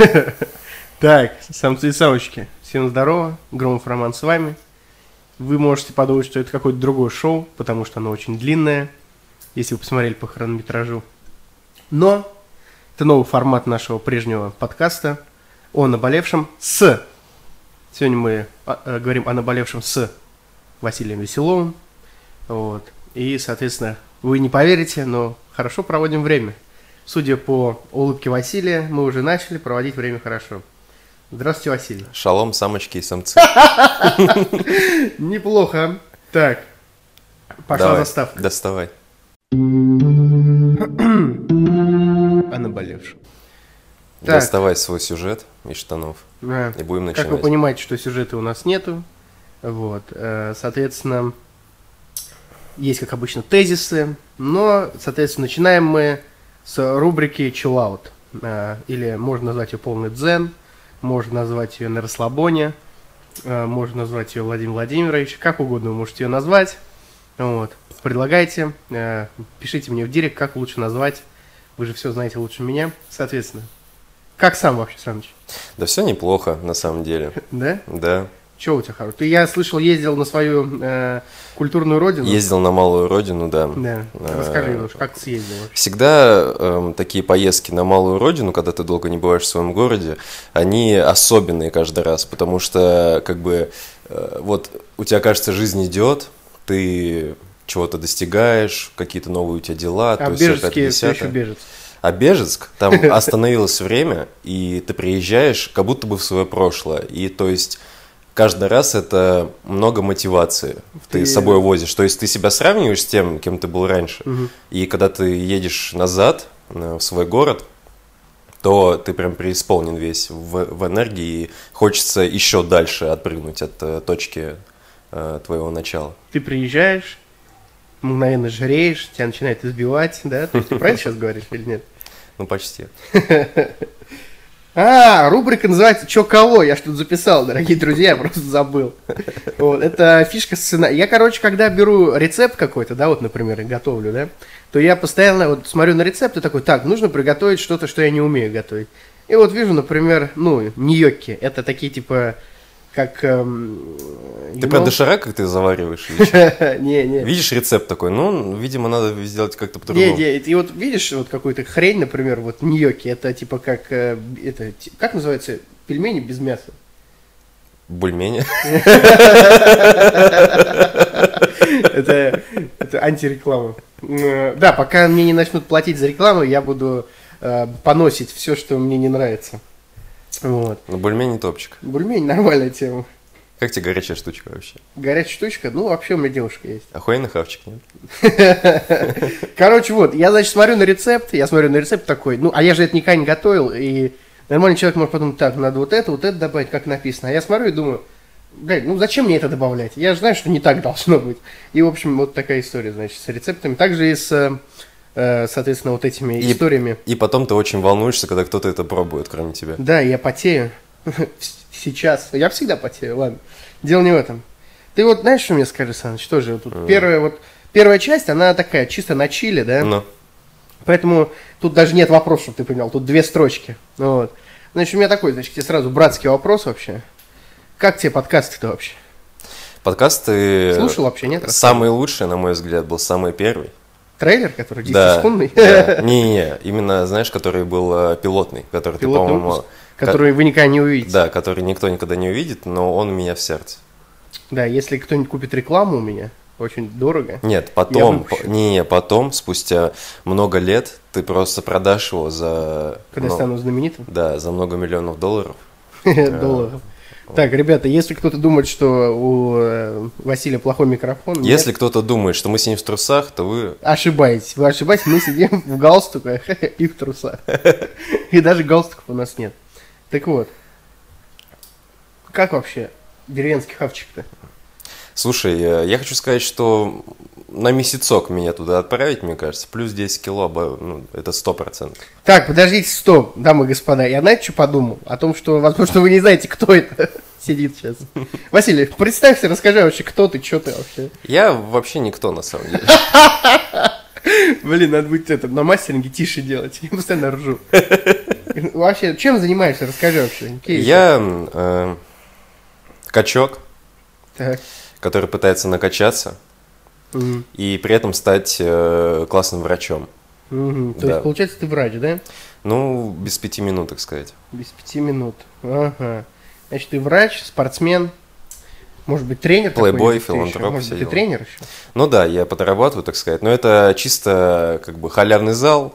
Так, самцы и самочки. Всем здорово, Громов Роман с вами. Вы можете подумать, что это какое-то другое шоу, потому что оно очень длинное, если вы посмотрели по хронометражу. Но это новый формат нашего прежнего подкаста о наболевшем с. Сегодня мы а, э, говорим о наболевшем с Василием Веселовым. Вот. И, соответственно, вы не поверите, но хорошо проводим время. Судя по улыбке Василия, мы уже начали проводить время хорошо. Здравствуйте, Василий. Шалом, самочки и самцы. Неплохо. Так, пошла заставка. Доставай. О наболевшем. Так. Доставай свой сюжет из штанов. Да. И будем Как вы начинать. понимаете, что сюжета у нас нету. Вот. э, Соответственно, есть, как обычно, тезисы. Но, соответственно, начинаем мы с рубрики Chill Out. Э, Или можно назвать ее полный дзен, можно назвать ее на расслабоне, э, можно назвать ее Владимир Владимирович, как угодно вы можете ее назвать. Вот. Предлагайте, э, пишите мне в директ, как лучше назвать. Вы же все знаете лучше меня. Соответственно, как сам вообще, Саныч? Да все неплохо, на самом деле. Да? Да. Че у тебя хорошо? Ты, я слышал, ездил на свою э, культурную родину. Ездил на малую родину, да. Да. Э, Расскажи немножко, как ты съездил вообще? Всегда эм, такие поездки на малую родину, когда ты долго не бываешь в своем городе, они особенные каждый раз, потому что как бы э, вот у тебя кажется жизнь идет, ты чего-то достигаешь, какие-то новые у тебя дела, А то есть Бежецкий все еще бежец. А Бежецк, там остановилось время, и ты приезжаешь как будто бы в свое прошлое. И то есть каждый раз это много мотивации ты Ты- с собой возишь. То есть ты себя сравниваешь с тем, кем ты был раньше. Мгм. И когда ты едешь назад э, в свой город, то ты прям преисполнен весь в, в энергии, и хочется еще дальше отпрыгнуть от э, точки э, твоего начала. Ты приезжаешь, мгновенно жреешь, тебя начинает избивать, да? То есть ты правильно сейчас говоришь или нет? Ну, почти. А, рубрика называется «Чё кого?» Я тут записал, дорогие друзья, я просто забыл. Вот, это фишка сценария. Я, короче, когда беру рецепт какой-то, да, вот, например, готовлю, да, то я постоянно вот смотрю на рецепт и такой, так, нужно приготовить что-то, что я не умею готовить. И вот вижу, например, ну, ньокки. Это такие, типа, как... эм, Ты про доширак как ты завариваешь? Не, не. Видишь рецепт такой, ну, видимо, надо сделать как-то Не, по-другому. не, и вот видишь вот какую-то хрень, например, вот ньокки, это типа как, э, это, как называется, пельмени без мяса? Бульмени. Это, это антиреклама. Да, пока мне не начнут платить за рекламу, я буду э, поносить все, что мне не нравится. Вот. Ну, бульмени топчик. Бульмень нормальная тема. Как тебе горячая штучка вообще? Горячая штучка, ну вообще у меня девушка есть. Охуенный хавчик, нет? Короче, вот, я, значит, смотрю на рецепт, я смотрю на рецепт такой, ну, а я же это никогда не готовил, и нормальный человек может подумать, так, надо вот это, вот это добавить, как написано. А я смотрю и думаю, блядь, ну зачем мне это добавлять? Я же знаю, что не так должно быть. И, в общем, вот такая история, значит, с рецептами. Также и с, э, соответственно, вот этими И- историями. И потом ты очень волнуешься, когда кто-то это пробует, кроме тебя. Да, я потею. Сейчас. Я всегда потею, ладно. Дело не в этом. Ты вот знаешь, что мне скажи, Саныч, тоже тут первая вот, первая часть, она такая, чисто на чиле, да? Ну, Поэтому тут даже нет вопросов, чтобы ты понял, тут две строчки. Ну Вот. Значит, у меня такой, значит, тебе сразу братский вопрос вообще. Как тебе подкасты-то вообще? подкасты... Слушал вообще, нет? Самый лучший, на мой взгляд, был самый первый. Трейлер, который Да. 10-секундный, да. Не-не-не, именно, знаешь, который был э, пилотный, который ты, пилотный по-моему... выпуск, который вы никогда не увидите. Да, который никто никогда не увидит, но он у меня в сердце. Да, если кто-нибудь купит рекламу у меня, очень дорого. Нет, потом, по- не, не, потом, спустя много лет, ты просто продашь его за... Когда ну, стану знаменитым. Да, за много миллионов долларов. долларов. Так, ребята, если кто-то думает, что у э, Василия плохой микрофон, нет, Если кто-то думает, что мы сидим в трусах, то вы... ошибаетесь. Вы ошибаетесь, мы сидим в галстуках и в трусах. И даже галстуков у нас нет. Так вот, как вообще деревенский хавчик-то? Слушай, э, я хочу сказать, что на месяцок меня туда отправить, мне кажется, плюс 10 кило, ну, это 100%. Так, подождите, стоп, дамы и господа. Я знаете, что подумал? О том, что, возможно, вы не знаете, кто это сидит сейчас. Василий, представься, расскажи вообще, кто ты, что ты вообще. Я вообще никто, на самом деле. Блин, надо будет это, на мастеринге тише делать. Я постоянно ржу. Вообще, чем занимаешься? Расскажи вообще. Я э, качок, который пытается накачаться И при этом стать э, классным врачом. Мгм. То Да. есть, получается, ты врач, да? Ну, без пяти минут, так сказать. Без пяти минут. Ага. Значит, ты врач, спортсмен, может быть, тренер Плейбой, филантроп, Может все быть, ты тренер еще? Ну да, я подрабатываю, так сказать. Но это чисто как бы халявный зал,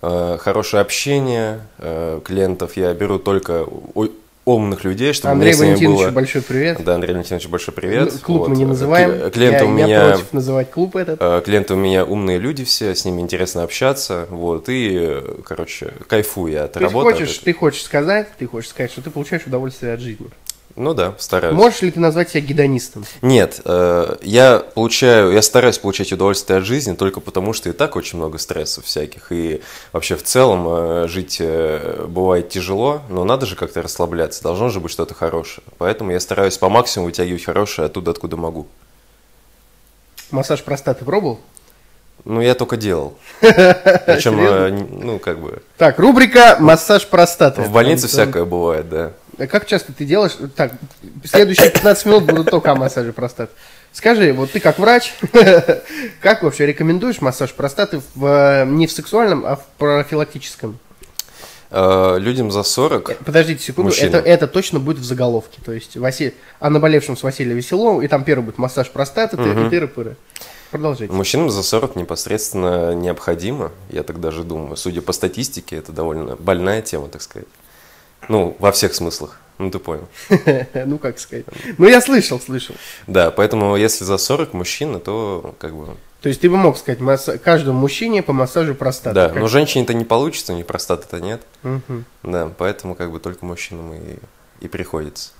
э, хорошее общение э, клиентов. Я беру только умных людей, чтобы Андрей ними Валентинович, было... большой привет. Да, Андрей Валентинович, большой привет. Клуб Вот. мы не Кли- называем. Клиенты я, у я меня... против называть клуб этот. э, Клиенты у меня умные люди все, с ними интересно общаться, вот, и, э, короче, кайфую я от есть работы. от хочешь, ты хочешь сказать, ты хочешь сказать, что ты получаешь удовольствие от жизни. Ну да, стараюсь. Можешь ли ты назвать себя гедонистом? Нет, э, я получаю, я стараюсь получать удовольствие от жизни только потому, что и так очень много стрессов всяких. И вообще в целом э, жить э, бывает тяжело, но надо же как-то расслабляться, должно же быть что-то хорошее. Поэтому я стараюсь по максимуму вытягивать хорошее оттуда, откуда могу. Массаж простаты пробовал? Ну, я только делал. Причем, э, ну, как бы, Так, рубрика «Массаж простаты». в больнице всякое бывает, да. А Как часто ты делаешь? Так, следующие 15 минут будут только о массаже простаты. Скажи, вот ты как врач, как вообще рекомендуешь массаж простаты в, э, не в сексуальном, а в профилактическом? Э, Людям за 40, Подождите секунду, Мужчина. это, это точно будет в заголовке. То есть Васи... о наболевшем с Василием Веселовым, и там первый будет массаж простаты, и тыры-пыры. Продолжайте. мужчинам за 40 непосредственно необходимо, я так даже думаю. Судя по статистике, это довольно больная тема, так сказать. Ну, во всех смыслах. Ну, ты понял. Ну, как сказать. Ну, я слышал, слышал. Да, поэтому если за 40 мужчина, то как бы... То есть ты бы мог сказать масса- каждому мужчине по массажу простаты. Да, Как- но женщине-то не получится, у них простаты-то нет. Да, поэтому как бы только мужчинам и, и приходится.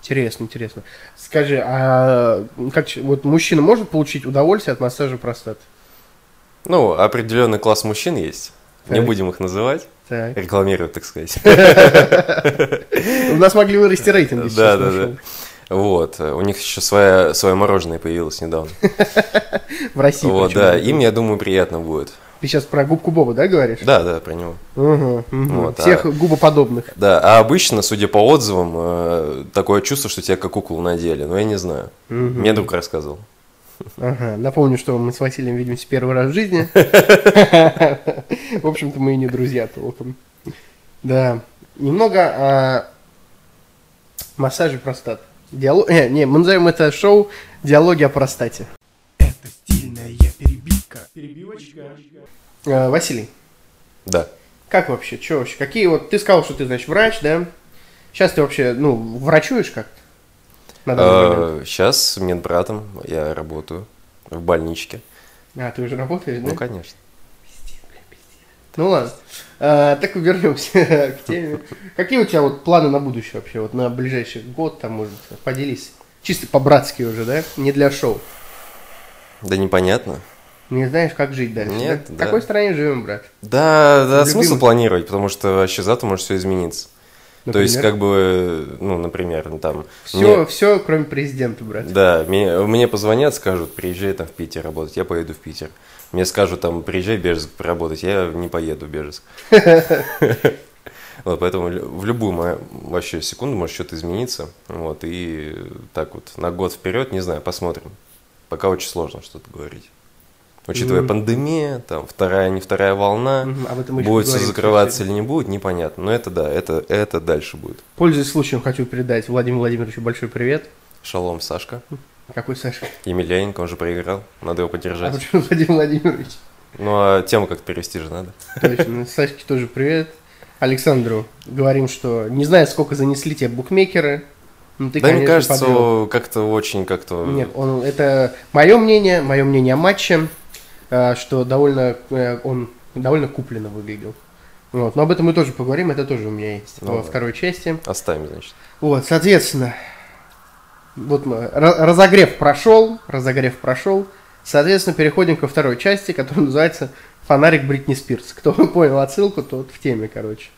Интересно, интересно. Скажи, а как вот мужчина может получить удовольствие от массажа простаты? Ну, определенный класс мужчин есть. Не Так. будем их называть, Так. рекламировать, так сказать. У нас могли вырасти рейтинги. Да, да, да. Вот, у них еще своя, свое мороженое появилось недавно. В России. Вот, да, им, я думаю, приятно будет. Ты сейчас про губку Боба, да, говоришь? Да, да, про него. Мгм. Вот, Всех а- губоподобных. Да, а обычно, судя по отзывам, э, такое чувство, что тебя как куклу надели. Но я не знаю. Мгм. Мне друг рассказывал. Ага, напомню, что мы с Василием видимся первый раз в жизни. В общем-то, мы и не друзья толком. Да. Немного о массаже простаты. Диалог... э, не, мы назовем это шоу «Диалоги о простате». Это стильная перебивка. Перебивочка. Э, Василий, Да. как вообще, что вообще, какие вот, ты сказал, что ты, значит, врач, да? Сейчас ты вообще, ну, врачуешь как-то? Момент? Сейчас с медбратом я работаю в больничке. А, ты уже работаешь, да? Ну, конечно. Ну ладно. А, так вернемся к теме. Какие у тебя вот планы на будущее вообще? Вот на ближайший год, там, может, поделись. Чисто по-братски уже, да? Не для шоу. Да непонятно. Не знаешь, как жить дальше, Нет, да? В да. какой стране живем, брат? Да, да, Любимый. смысл планировать, потому что вообще завтра может все измениться. То есть, как бы, ну, например, ну, там... Все, мне- все, кроме президента, брат. Да, мне, мне позвонят, скажут, приезжай там в Питер работать, я поеду в Питер. Мне скажут, там, приезжай в Бежецк поработать, я не поеду в Бежецк. Вот, поэтому в любую мо- вообще секунду может что-то измениться. Вот, и так вот на год вперед, не знаю, посмотрим. Пока очень сложно что-то говорить. Учитывая Мгм. пандемия, там, вторая, не вторая волна, Мгм, об этом будет все закрываться или не будет, непонятно. Но это да, это, это дальше будет. Пользуясь случаем, хочу передать Владимиру Владимировичу большой привет. Шалом, Сашка. Какой Саша? Емельяненко, он же проиграл, надо его А поддержать. почему Владимир Владимирович? Ну, а тему как перевести же надо. Точно. Сашке тоже привет. Александру говорим, что не знаю, сколько занесли тебе букмекеры. но ты, да, мне конечно, кажется, подвел. как-то очень как-то... Нет, он, это мое мнение, мое мнение о матче, что довольно э, он довольно купленно выглядел. Вот, но об этом мы тоже поговорим, это тоже у меня есть Ну во да. второй части. Оставим, значит. Вот, соответственно, вот мы, разогрев прошел, разогрев прошел. Соответственно, переходим ко второй части, которая называется «Фонарик Бритни Спирс». Кто понял отсылку, тот в теме, короче.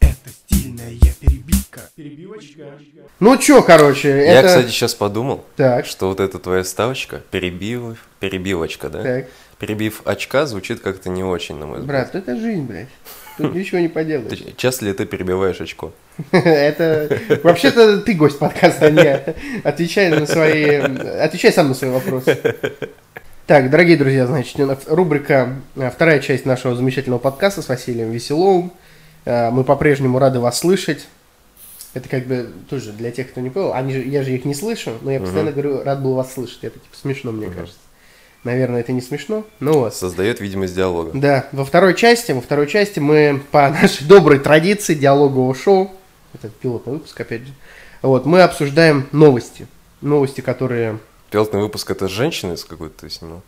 Это стильная перебивка. Перебивочка. Ну чё, короче, Я, это... кстати, сейчас подумал, Так, что вот эта твоя ставочка, перебив... перебивочка, да? так. Перебив очка, звучит как-то не очень, на мой взгляд. Брат, это жизнь, блядь. Тут ничего не поделаешь. Ты- Часто ли ты перебиваешь очко? Это вообще-то ты гость подкаста, а не я. Отвечай на свои, отвечай сам на свои вопросы. Так, дорогие друзья, значит, рубрика э, вторая часть нашего замечательного подкаста с Василием Веселовым. Э, Мы по-прежнему рады вас слышать. Это как бы тоже для тех, кто не понял, они же, я же их не слышу, но я постоянно говорю, рад был вас слышать. Это типа смешно, мне кажется. Наверное, это не смешно, но вот. Создает видимость диалога. Да, во второй части, во второй части мы по нашей доброй традиции диалогового шоу, это пилотный выпуск, опять же, вот, мы обсуждаем новости. Новости, которые... Пилотный выпуск это с женщиной с какой-то ты снимал?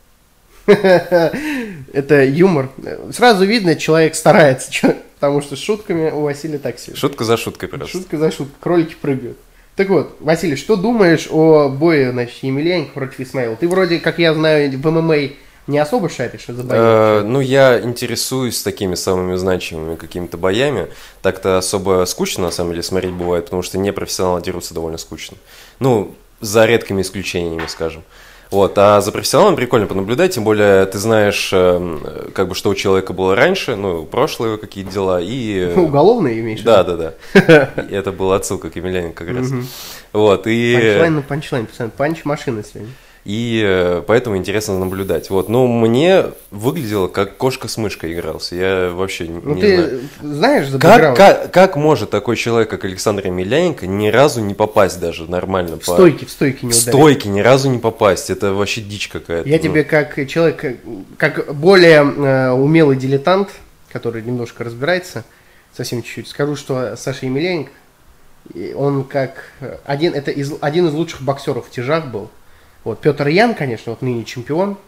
Это юмор. Сразу видно, человек старается, потому что с шутками у Василия так себе. Шутка за шуткой просто. Шутка за шуткой, кролики прыгают. Так вот, Василий, что думаешь о бое, значит, Емельяненко против Исмаила? Ты вроде, как я знаю, в ММА не особо шаришь за бои. Э, ну, я интересуюсь такими самыми значимыми какими-то боями. Так-то особо скучно, на самом деле, смотреть бывает, потому что непрофессионалы дерутся довольно скучно. Ну, за редкими исключениями, скажем. Вот, а за профессионалом прикольно понаблюдать, тем более ты знаешь, э, как бы, что у человека было раньше, ну, прошлые какие-то дела, и... Уголовные имеешь? в виду? Да, да, да. Это была отсылка к Емельяненко как раз. Вот, и... Панчлайн на панчлайн, пацан, панч машина сегодня. И э, поэтому интересно наблюдать. Вот, но мне выглядело, как кошка с мышкой игрался. Я вообще не Ну не ты знаю. знаешь за Как, как, как может такой человек, как Александр Емельяненко, ни разу не попасть даже нормально? В стойке, в стойке не В ударить. стойке ни разу не попасть. Это вообще дичь какая-то. Я Ну, тебе как человек, как более э, умелый дилетант, который немножко разбирается, совсем чуть-чуть, скажу, что Саша Емельяненко, он как один, это из, один из лучших боксеров в тяжах был. Вот, Петр Ян, конечно, вот ныне чемпион.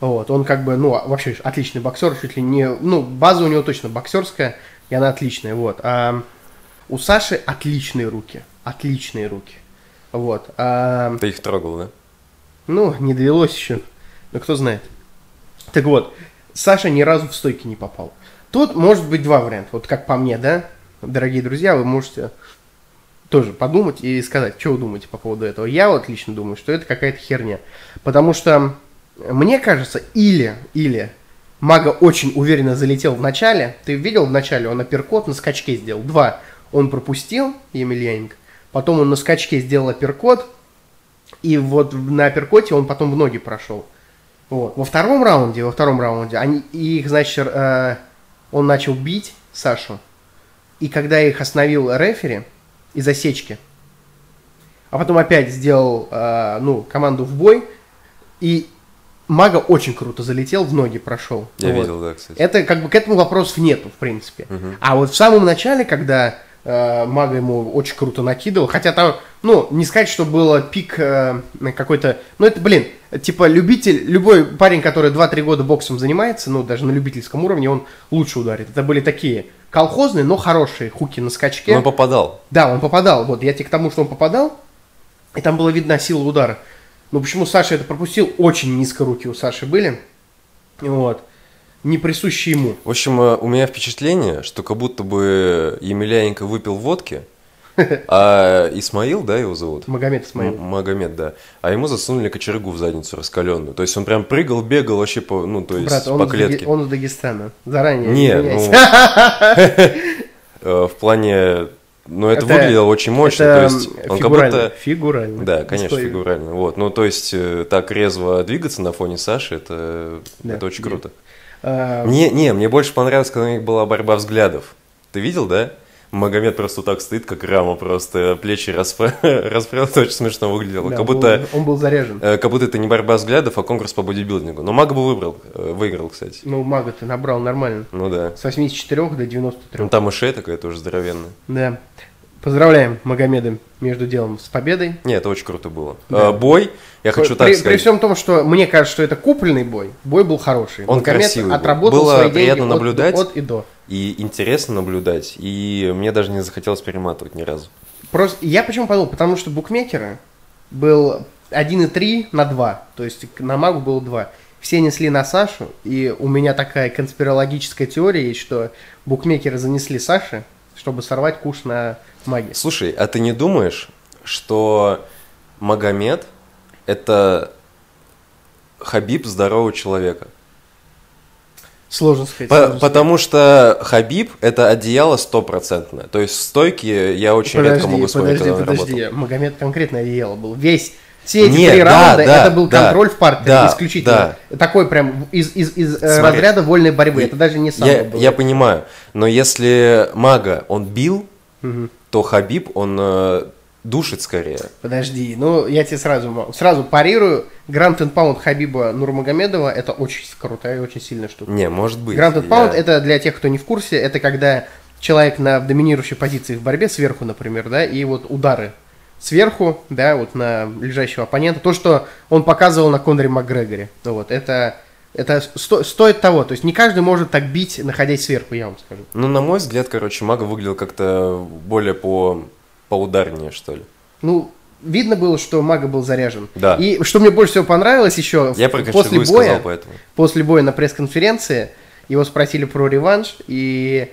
Вот, он как бы, ну, вообще отличный боксер, чуть ли не, ну, база у него точно боксерская, и она отличная, вот. А у Саши отличные руки, отличные руки. Вот. А, Ты их трогал, да? ну, не довелось еще. Но кто знает. Так вот, Саша ни разу в стойке не попал. Тут может быть два варианта. Вот как по мне, да? Дорогие друзья, вы можете тоже подумать и сказать, что вы думаете по поводу этого. Я вот лично думаю, что это какая-то херня. Потому что мне кажется, или, или Мага очень уверенно залетел в начале. Ты видел в начале, он апперкот на скачке сделал. Два. Он пропустил, Емельяненко. Потом он на скачке сделал апперкот. И вот на апперкоте он потом в ноги прошел. Вот. Во втором раунде, во втором раунде, они, их, значит, э, он начал бить Сашу. И когда их остановил рефери из засечки, а потом опять сделал, э, ну, команду в бой, и Мага очень круто залетел, в ноги прошел. Я Вот. видел, да, кстати. Это как бы к этому вопросов нету, в принципе. А вот в самом начале, когда э, Мага ему очень круто накидывал, хотя там, ну, не сказать, что было пик э, какой-то, ну, это, блин, типа любитель, любой парень, который 2-3 года боксом занимается, ну, даже на любительском уровне, он лучше ударит. Это были такие колхозные, но хорошие хуки на скачке. Он попадал. Да, он попадал. Вот, я тебе к тому, что он попадал, и там была видна сила удара. Но почему Саша это пропустил? Очень низко руки у Саши были. Вот. Не присущи ему. В общем, э, у меня впечатление, что как будто бы Емельяненко выпил водки, а Исмаил, да, его зовут? Магомед Исмаил. М- Магомед, да. А ему засунули кочергу в задницу раскаленную. То есть он прям прыгал, бегал вообще по, ну, то есть Брат, он, по из Даги- клетке. он из Дагестана. Заранее. Не, извиняюсь. Э, В плане, ну, это, Это- выглядело очень мощно. Это то есть он как будто... Фигурально. Да, конечно, История. фигурально. Вот. Ну, то есть, э, так резво двигаться на фоне Саши, это, Да, это очень да. круто. А, Не, не, мне больше понравилось, когда у них была борьба взглядов. Ты видел, да? Магомед просто так стоит, как рама, просто плечи распра- расправил, это очень смешно выглядело. да, как он будто... был- Он был заряжен. э, Как будто это не борьба взглядов, а конкурс по бодибилдингу. Но Мага бы выбрал, э, выиграл, кстати. Ну, мага ты набрал нормально. Ну да. С 84 до 93. Ну там и шея такая тоже здоровенная. Да. Поздравляем Магомеда между делом с победой. Не, это очень круто было. Да. Э, Бой, я хочу при, так при сказать. всем том, что мне кажется, что это купленный бой, бой был хороший. Он Магомед красивый был. отработал Было свои деньги приятно от- наблюдать. от и до. И интересно наблюдать. И мне даже не захотелось перематывать ни разу. Просто я почему подумал? Потому что букмекеры был 1,3 на 2. То есть на магу было 2. Все несли на Сашу, и у меня такая конспирологическая теория есть, что букмекеры занесли Саше, чтобы сорвать куш на маге. Слушай, а ты не думаешь, что Магомед это Хабиб здорового человека. Сложно сказать. По- сложно потому что Хабиб это одеяло стопроцентное. То есть в стойке я очень сказать. редко могу вспомнить, подожди, подожди. Магомед конкретно одеяло был. Весь все эти Нет, три да, раунда, да, это был да, контроль в партере, да, исключительно. Такой прям из, из, из э, Смотри. разряда вольной борьбы. И- Это даже не самбо Я, было. я понимаю, но если Мага он бил, Мгм. то Хабиб он э, душит скорее. Подожди, ну я тебе сразу сразу парирую. Гранд энд Паунд Хабиба Нурмагомедова это очень крутая и очень сильная штука. Не, может быть. Энд я- Паунд это для тех, кто не в курсе, это когда человек на доминирующей позиции в борьбе сверху, например, да, и вот удары сверху, да, вот на лежащего оппонента. То, что он показывал на Коноре Макгрегоре. Ну вот, это, это сто- стоит того. То есть не каждый может так бить, находясь сверху, я вам скажу. Ну, на мой взгляд, короче, Мага выглядел как-то более по поударнее, что ли. Ну, видно было, что Мага был заряжен. Да. И что мне больше всего понравилось еще, Я про после боя, сказал поэтому. после боя на пресс-конференции его спросили про реванш, и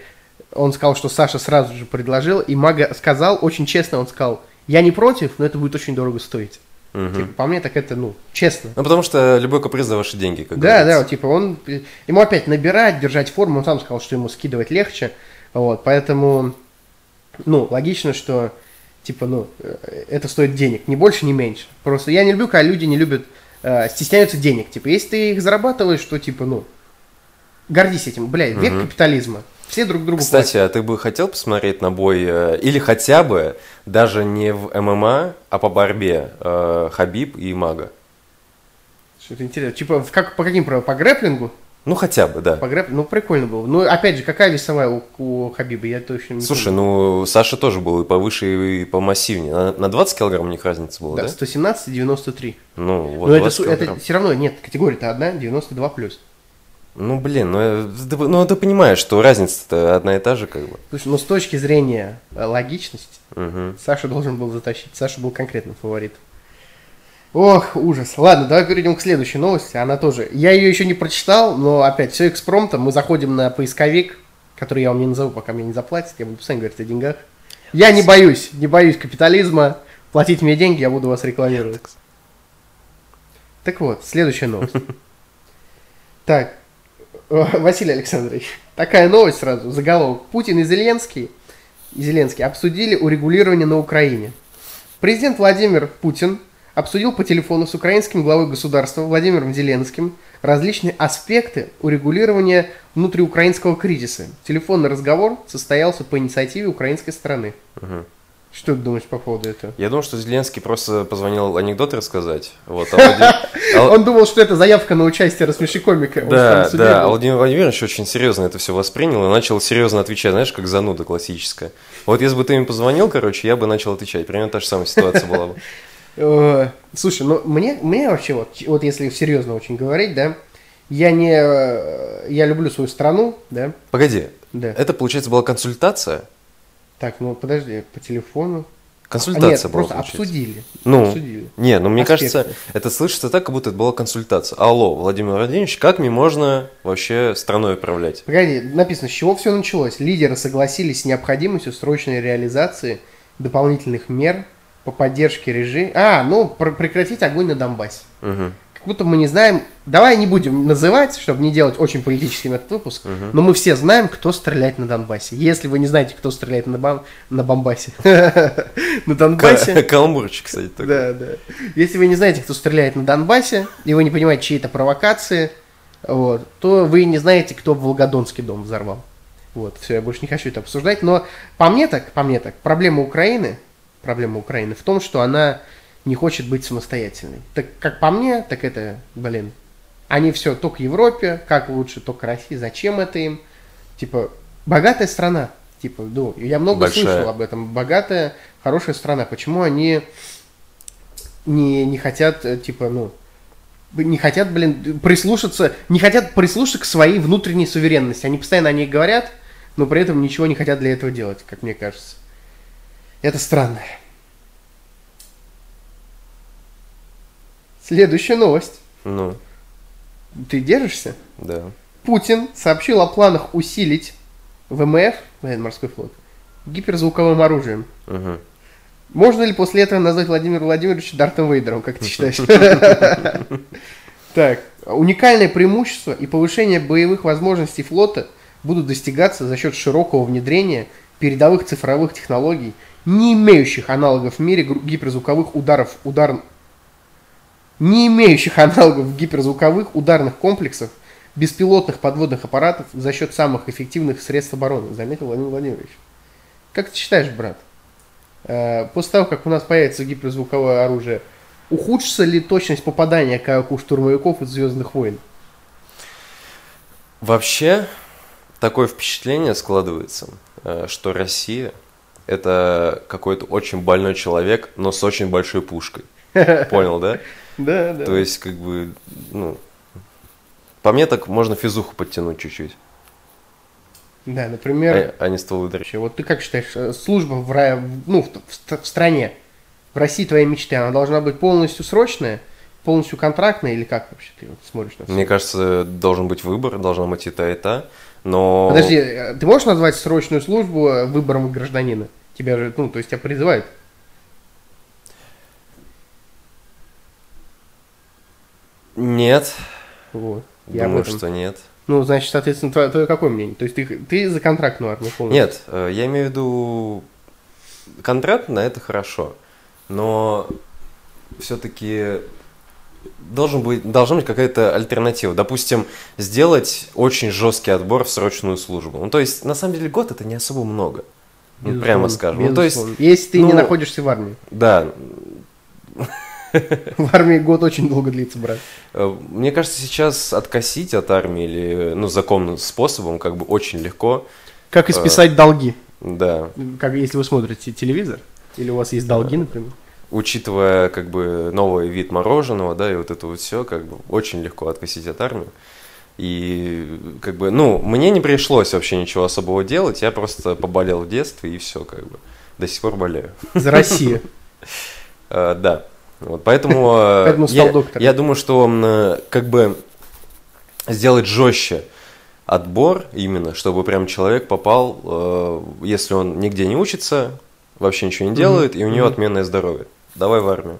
он сказал, что Саша сразу же предложил, и Мага сказал, очень честно, он сказал, я не против, но это будет очень дорого стоить. Мгм. Типа, по мне, так это, ну, честно. Ну, потому что любой каприз за ваши деньги, как Да, да, говорится. вот, типа, он, ему опять набирать, держать форму, он сам сказал, что ему скидывать легче, вот, поэтому, ну, логично, что, типа, ну, э, это стоит денег, ни больше, ни меньше. Просто я не люблю, когда люди не любят, э, стесняются денег, типа, если ты их зарабатываешь, то, типа, ну, гордись этим, бля, век Мгм. капитализма, все друг другу Кстати, а ты бы хотел посмотреть на бой, э, или хотя бы, даже не в ММА, а по борьбе, э, Хабиб и Мага? платят. Что-то интересно, типа, как, по каким правилам, по грэплингу? Ну, хотя бы, да. По грэп... Ну, прикольно было. Ну, опять же, какая весовая у, у Хабиба, я точно не Слушай, помню. ну, Саша тоже был и повыше, и помассивнее. На, на 20 килограмм у них разница была, Да, да? 117 и 93. Ну, вот Но это, 20 су- это все равно, нет, категория-то одна, 92 плюс. Ну, блин, ну, э, ты, ну, ты понимаешь, что разница-то одна и та же, как бы. Слушай, ну с точки зрения э, логичности, Мгм. Саша должен был затащить. Саша был конкретным фаворитом. Ох, ужас. Ладно, давай перейдем к следующей новости. Она тоже. Я ее еще не прочитал, но опять все экспромтом. Мы заходим на поисковик, который я вам не назову, пока мне не заплатят. Я буду постоянно говорить о деньгах. Я не боюсь, не боюсь капитализма. Платите мне деньги, я буду вас рекламировать. Так вот, следующая новость. Так, Василий Александрович, такая новость сразу, заголовок. Путин и Зеленский, и Зеленский обсудили урегулирование на Украине. Президент Владимир Путин обсудил по телефону с украинским главой государства Владимиром Зеленским различные аспекты урегулирования внутриукраинского кризиса. Телефонный разговор состоялся по инициативе украинской стороны. Мгм. Что ты думаешь по поводу этого? Я думал, что Зеленский просто позвонил анекдот рассказать. Вот, а а- Он думал, что это заявка на участие рассмеши комика. Да, да, а. Владимир Владимирович очень серьезно это все воспринял и начал серьезно отвечать, знаешь, как зануда классическая. Вот если бы ты им позвонил, короче, я бы начал отвечать. Примерно та же самая ситуация была бы. Слушай, ну мне, мне вообще вот, вот если серьезно очень говорить, да, я не, э, я люблю свою страну, да, Погоди, да. это, получается, была консультация? Так, ну подожди, по телефону. А, Консультация нет, была, просто получается. обсудили. Ну, обсудили. Не, ну мне Аспекты. кажется, это слышится так, как будто это была консультация. Алло, Владимир Владимирович, как мне можно вообще страной управлять? Погоди, написано, с чего все началось. Лидеры согласились с необходимостью срочной реализации дополнительных мер по поддержке режима. А, ну, пр- прекратить огонь на Донбассе. Мгм. Будто мы не знаем, давай не будем называть, чтобы не делать очень политическим этот выпуск, Мгм. но мы все знаем, кто стреляет на Донбассе. Если вы не знаете, кто стреляет на, бом... на Бомбасе, на Донбассе, Ка- Каламбурчик, кстати, да, да. Если вы не знаете, кто стреляет на Донбассе, и вы не понимаете, чьи это провокации, вот, то вы не знаете, кто Волгодонский дом взорвал. Вот, все, я больше не хочу это обсуждать. Но по мне так, по мне так, проблема Украины, проблема Украины в том, что она не хочет быть самостоятельной. Так как по мне, так это, блин, они все то к Европе, как лучше, то к России. Зачем это им? Типа, богатая страна. Типа, ну, я много Большая. слышал об этом. Богатая, хорошая страна. Почему они не, не хотят, э, типа, ну, не хотят, блин, прислушаться, не хотят прислушаться к своей внутренней суверенности. Они постоянно о ней говорят, но при этом ничего не хотят для этого делать, как мне кажется. Это странно. Следующая новость. Ну, Ты держишься? да. Путин сообщил о планах усилить ВМФ, военно-морской флот, гиперзвуковым оружием. Мгм. Можно ли после этого назвать Владимира Владимировича Дартом Вейдером, как ты считаешь? Так, уникальное преимущество и повышение боевых возможностей флота будут достигаться за счет широкого внедрения передовых цифровых технологий, не имеющих аналогов в мире гиперзвуковых ударов, удар... не имеющих аналогов в гиперзвуковых ударных комплексов, беспилотных подводных аппаратов за счет самых эффективных средств обороны, заметил Владимир Владимирович. Как ты считаешь, брат? Э, После того, как у нас появится гиперзвуковое оружие, ухудшится ли точность попадания, как у штурмовиков из Звездных войн? Вообще, такое впечатление складывается, э, что Россия это какой-то очень больной человек, но с очень большой пушкой. Понял, да? Да, да. То есть, как бы, ну, по мне так можно физуху подтянуть чуть-чуть, Да, например, а, а не ствол ударить. вообще, вот ты как считаешь, э, служба в, ну, в, в в стране, в России твоей мечты, она должна быть полностью срочная, полностью контрактная или как вообще ты вот смотришь на всё? Мне кажется, должен быть выбор, должна быть и та, и та, но... Подожди, э, ты можешь назвать срочную службу э, выбором гражданина? Тебя же, ну, то есть тебя призывают. Нет, Вот. Я думаю, этом. что нет. Ну, значит, соответственно, твое, твое какое мнение? То есть ты, ты за контрактную армию полностью? Нет, э, я имею в виду, контракт на это хорошо, но все-таки должен быть, должна быть какая-то альтернатива. Допустим, сделать очень жесткий отбор в срочную службу. Ну, то есть, на самом деле, год это не особо много. Ну, Безусловно, прямо скажем. Ну, то есть. Если ты не ну- находишься в армии. да, В армии год очень долго длится, брат. Э, Мне кажется, сейчас откосить от армии или ну, законным способом как бы очень легко. Как Э. исписать долги? Да. Как если вы смотрите телевизор, или у вас есть долги, например. Учитывая как бы новый вид мороженого, да, и вот это вот все, как бы очень легко откосить от армии. И как бы, ну, мне не пришлось вообще ничего особого делать, я просто поболел в детстве и все, как бы. До сих пор болею. За Россию. Э, да. Вот, поэтому, э, Поэтому стал я, доктором. я думаю, что э, как бы сделать жестче отбор именно, чтобы прям человек попал, э, если он нигде не учится, вообще ничего не делает, и у него отменное здоровье. Давай в армию.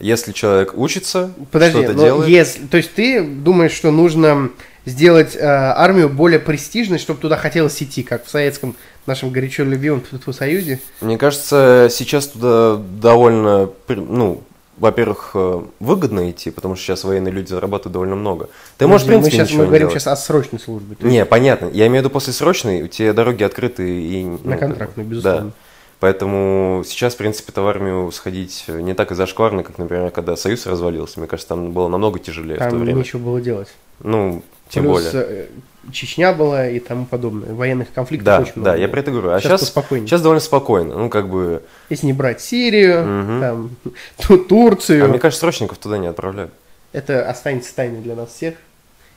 Если человек учится, Подожди, что-то делает, если, то есть ты думаешь, что нужно сделать э, армию более престижной, чтобы туда хотелось идти, как в советском нашем горячо любимом Союзе? мне кажется, сейчас туда довольно, ну, во-первых, э, выгодно идти, потому что сейчас военные люди зарабатывают довольно много. Ты можешь, в мы принципе, сейчас ничего мы говорим делать. сейчас о срочной службе. есть Не, понятно. Я имею в виду после срочной, у тебя дороги открыты и... ну, на как бы, контрактную, безусловно. Да. Поэтому сейчас, в принципе, в армию сходить не так и зашкварно, как, например, когда Союз развалился. Мне кажется, там было намного тяжелее в то Там время. нечего было делать. Ну, тем Плюс более. э, Чечня была и тому подобное. Военных конфликтов Да, очень много. да, я было. про это говорю. А Сейчас сейчас, сейчас довольно спокойно. Ну, как бы... Если не брать Сирию, Мгм. там, Ту- Турцию, А мне кажется, срочников туда не отправляют. это останется тайной для нас всех.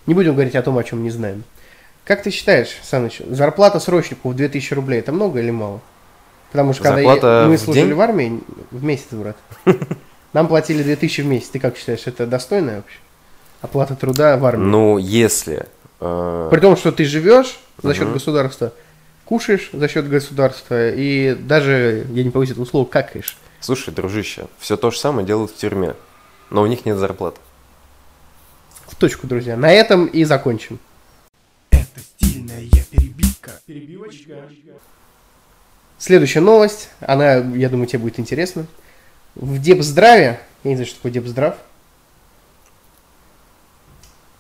Не будем говорить о том, о чем не знаем. Как ты считаешь, Саныч, зарплата срочнику в 2000 рублей, это много или мало? Потому что когда Зарплата я- мы в служили день? в армии, в месяц, брат, нам платили 2000 в месяц. Ты как считаешь, это достойная вообще? Оплата труда в армии. Ну, если... э, При том, что ты живешь за счет Мгм. государства, кушаешь за счет государства и даже, я не боюсь этого слова, какаешь. Слушай, дружище, все то же самое делают в тюрьме. Но у них нет зарплаты. В точку, друзья. На этом и закончим. Это стильная перебивка. Перебивочка. Следующая новость, она, я думаю, тебе будет интересна. В Депздраве, я не знаю, что такое Депздрав.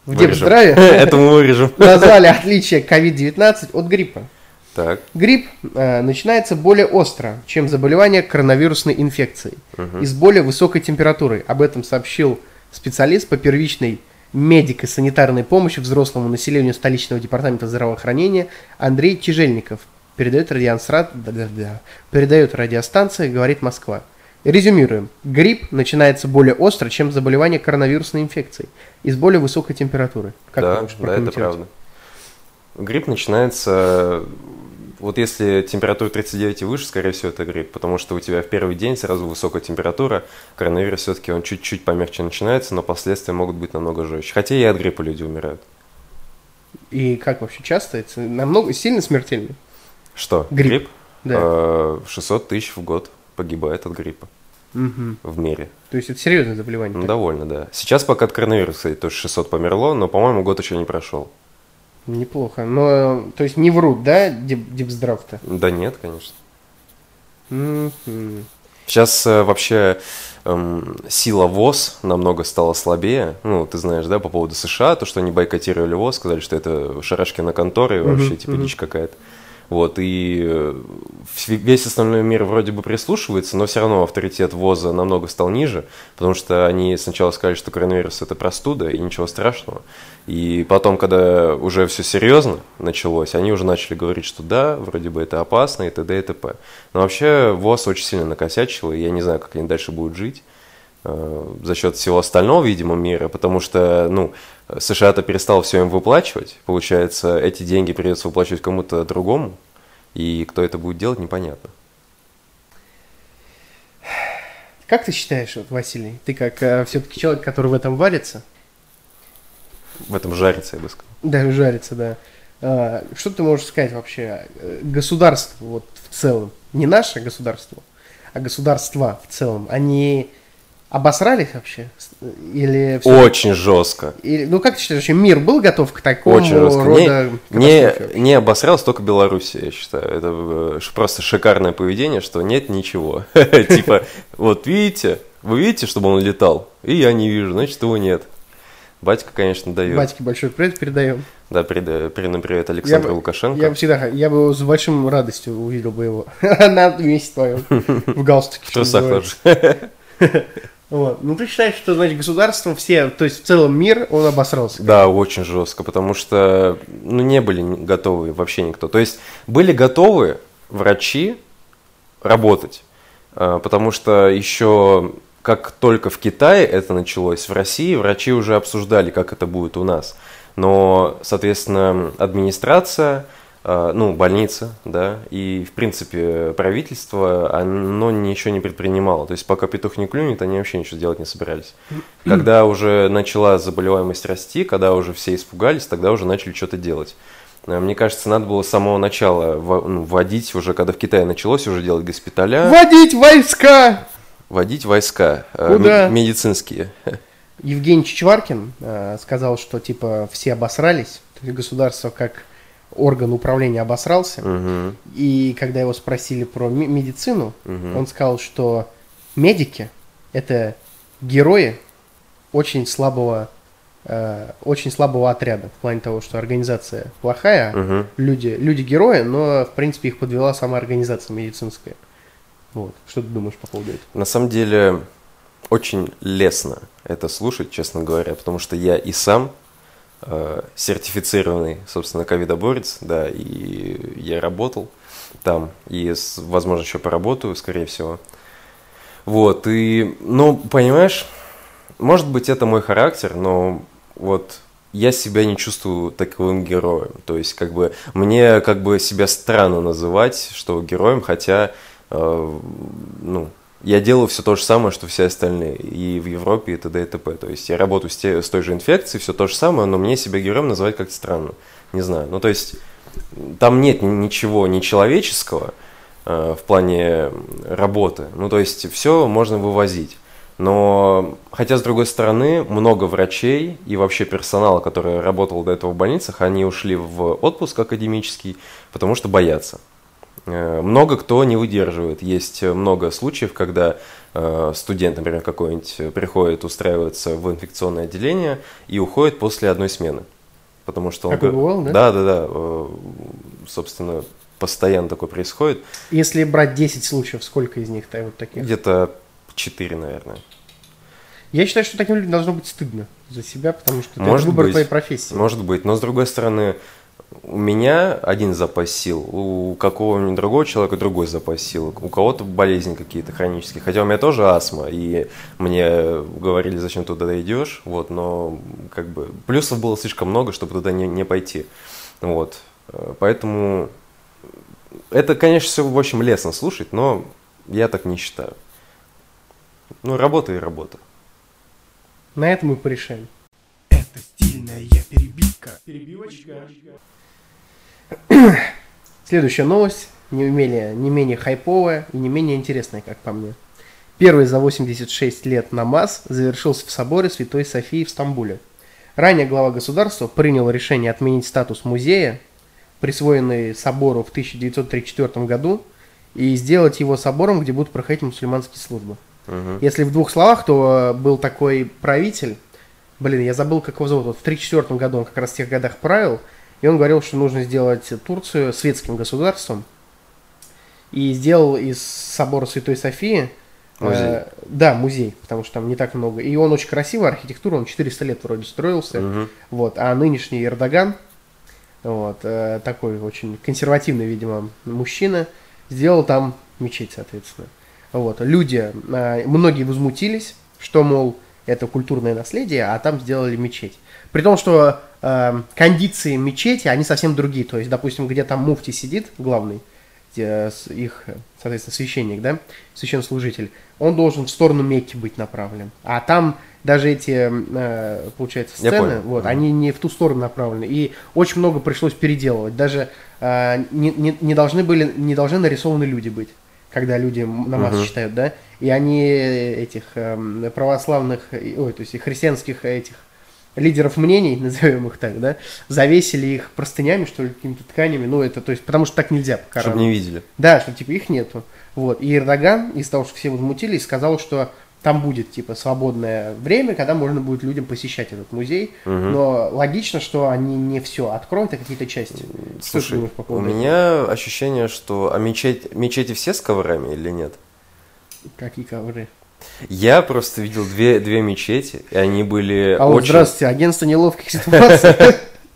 В. Депздраве Это мы вырежем. назвали отличие COVID-19 от гриппа. Так. Грипп э, начинается более остро, чем заболевание коронавирусной инфекцией мгм. и с более высокой температурой. Об этом сообщил специалист по первичной медико-санитарной помощи взрослому населению столичного департамента здравоохранения Андрей Тяжельников. Передает, да-да-да. передает радиостанция «Говорит Москва». Резюмируем. Грипп начинается более остро, чем заболевание коронавирусной инфекцией и с более высокой температурой. Как да, да, это правда. Грипп начинается, вот если температура 39 и выше, скорее всего, это грипп, потому что у тебя в первый день сразу высокая температура, коронавирус все-таки он чуть-чуть помягче начинается, но последствия могут быть намного жестче. Хотя и от гриппа люди умирают. И как вообще часто? Это намного сильно смертельно? Что? Грипп. Да. Э, 600 тысяч в год погибает от гриппа. Мгм. в мире. То есть это серьезное заболевание. Ну, так? довольно, да. Сейчас пока от коронавируса, кстати, тоже 600 померло, но, по-моему, год еще не прошел. Неплохо. Но, то есть не врут, да, дип- дипздрав-то? Да нет, конечно. Мгм. Сейчас э, вообще эм, сила ВОЗ намного стала слабее. Ну, ты знаешь, да, по поводу США, то, что они бойкотировали ВОЗ, сказали, что это шарашкина конторы, и вообще, типа, мгм. дичь какая-то. Вот, и э, весь остальной мир вроде бы прислушивается, но все равно авторитет ВОЗа намного стал ниже, потому что они сначала сказали, что коронавирус это простуда и ничего страшного. И потом, когда уже все серьезно началось, они уже начали говорить, что да, вроде бы это опасно и т.д. и т.п. Но вообще ВОЗ очень сильно накосячил, и я не знаю, как они дальше будут жить за счет всего остального, видимо, мира, потому что, ну, США-то перестал все им выплачивать, получается, эти деньги придется выплачивать кому-то другому, и кто это будет делать, непонятно. Как ты считаешь, вот, Василий, ты как все-таки человек, который в этом варится, В этом жарится, я бы сказал. да, жарится, да, а, что ты можешь сказать вообще э, государство вот в целом, не наше государство, а государства в целом, они обосрались вообще? Или всё- Очень жестко. Или, ну как ты считаешь, вообще мир был готов к такому Очень жестко. рода Не, катастрофе? не обосрался только Белоруссия, я считаю. Это э, просто шикарное поведение, что нет ничего. Типа, вот видите, вы видите, чтобы он летал? И я не вижу, значит, его нет. Батька, конечно, дает. Батьке большой привет передаем. Да, переда- передаем привет Александру бы- Лукашенко. Я бы всегда, я бы с большим радостью увидел бы его на месте твоем, в галстуке. В трусах тоже. Вот. Ну, ты считаешь, что, значит, государство все, то есть в целом мир, он обосрался? Да, очень жестко, потому что ну, не были готовы вообще никто. То есть были готовы врачи работать, э, потому что еще как только в Китае это началось, в России врачи уже обсуждали, как это будет у нас. Но, соответственно, администрация, ну, больница, да, и, в принципе, правительство, оно ничего не предпринимало. То есть, пока петух не клюнет, они вообще ничего делать не собирались. Когда уже начала заболеваемость расти, когда уже все испугались, тогда уже начали что-то делать. Э, Мне кажется, надо было с самого начала ну, вводить уже, когда в Китае началось уже делать госпиталя, Вводить войска! вводить войска э, Куда? ме- медицинские. Евгений Чичваркин э, сказал, что, типа, все обосрались, государство как орган управления обосрался. Мгм, И когда его спросили про медицину, мгм. он сказал, что медики – это герои очень слабого, э, очень слабого отряда. В плане того, что организация плохая, Мгм. люди, люди герои, но, в принципе, их подвела сама организация медицинская. Вот. Что ты думаешь по поводу этого? На самом деле, очень лестно это слушать, честно говоря, потому что я и сам сертифицированный, собственно, ковидоборец, да, и я работал там, и, возможно, еще поработаю, скорее всего. Вот, и, ну, понимаешь, может быть, это мой характер, но вот я себя не чувствую таковым героем. То есть, как бы, мне как бы себя странно называть, что героем, хотя, э, ну, я делаю все то же самое, что все остальные, и в Европе, и т.д. и т.п. То есть, я работаю с, те- с той же инфекцией, все то же самое, но мне себя героем называть как-то странно. Не знаю. Ну, то есть, там нет ни- ничего нечеловеческого э, в плане работы. Ну, то есть, все можно вывозить. Но, хотя, с другой стороны, много врачей и вообще персонала, который работал до этого в больницах, они ушли в отпуск академический, потому что боятся. Э, Много кто не выдерживает. Есть э, много случаев, когда э, студент, например, какой-нибудь приходит устраиваться в инфекционное отделение и уходит после одной смены. Потому что он... Такое го- бывало, да? Да, да, да. Собственно, постоянно такое происходит. Если брать 10 случаев, сколько из них вот таких? Где-то 4, наверное. Я считаю, что таким людям должно быть стыдно за себя, потому что это выбор быть. твоей профессии. Может быть, но с другой стороны, у меня один запас сил, у какого-нибудь другого человека другой запас сил, у кого-то болезни какие-то хронические. Хотя у меня тоже астма, и мне говорили, зачем туда идешь, вот, но как бы плюсов было слишком много, чтобы туда не, не пойти. Вот. Поэтому это, конечно, все, в общем, лестно слушать, но я так не считаю. Ну, работа и работа. На этом мы порешаем. Это стильная перебивка. Перебивочка. Следующая новость, не менее, не менее хайповая и не менее интересная, как по мне. Первый за 86 лет намаз завершился в соборе Святой Софии в Стамбуле. Ранее глава государства принял решение отменить статус музея, присвоенный собору в 1934 году, и сделать его собором, где будут проходить мусульманские службы. Мгм. Если в двух словах, то э, был такой правитель, блин, я забыл, как его зовут, вот в 1934 году он как раз в тех годах правил, и он говорил, что нужно сделать Турцию светским государством, и сделал из собора Святой Софии э, Музей. да, музей, потому что там не так много. И он очень красивый, архитектура, он 400 лет вроде строился. Мгм. Вот, а нынешний Эрдоган, вот, э, такой очень консервативный, видимо, мужчина, сделал там мечеть, соответственно. Вот, люди, э, многие возмутились, что, мол, это культурное наследие, а там сделали мечеть. При том, что э, кондиции мечети, они совсем другие. То есть, допустим, где там муфти сидит, главный, где с- их, э, соответственно, священник, да, священнослужитель, он должен в сторону Мекки быть направлен. А там даже эти, э, получается, сцены, вот, Мгм. они не в ту сторону направлены. И очень много пришлось переделывать. Даже э, не, не- не должны были, не должны нарисованы люди быть, когда люди намаз Мгм. читают, да. И они этих эм, православных, ой, то есть христианских этих лидеров мнений, назовем их так, да, завесили их простынями, что ли, какими-то тканями, ну, это, то есть, потому что так нельзя по Чтобы не видели. Да, что типа их нету. Вот. И Эрдоган, из того, что все возмутились, сказал, что там будет типа свободное время, когда можно будет людям посещать этот музей. Мгм. Но логично, что они не все откроют, а какие-то части. Что ты Слушай, по у поводу этого? меня ощущение, что а мечеть, мечети все с коврами или нет? Какие ковры? Я просто видел две, две мечети, и они были Алло, очень... здравствуйте, агентство неловких ситуаций.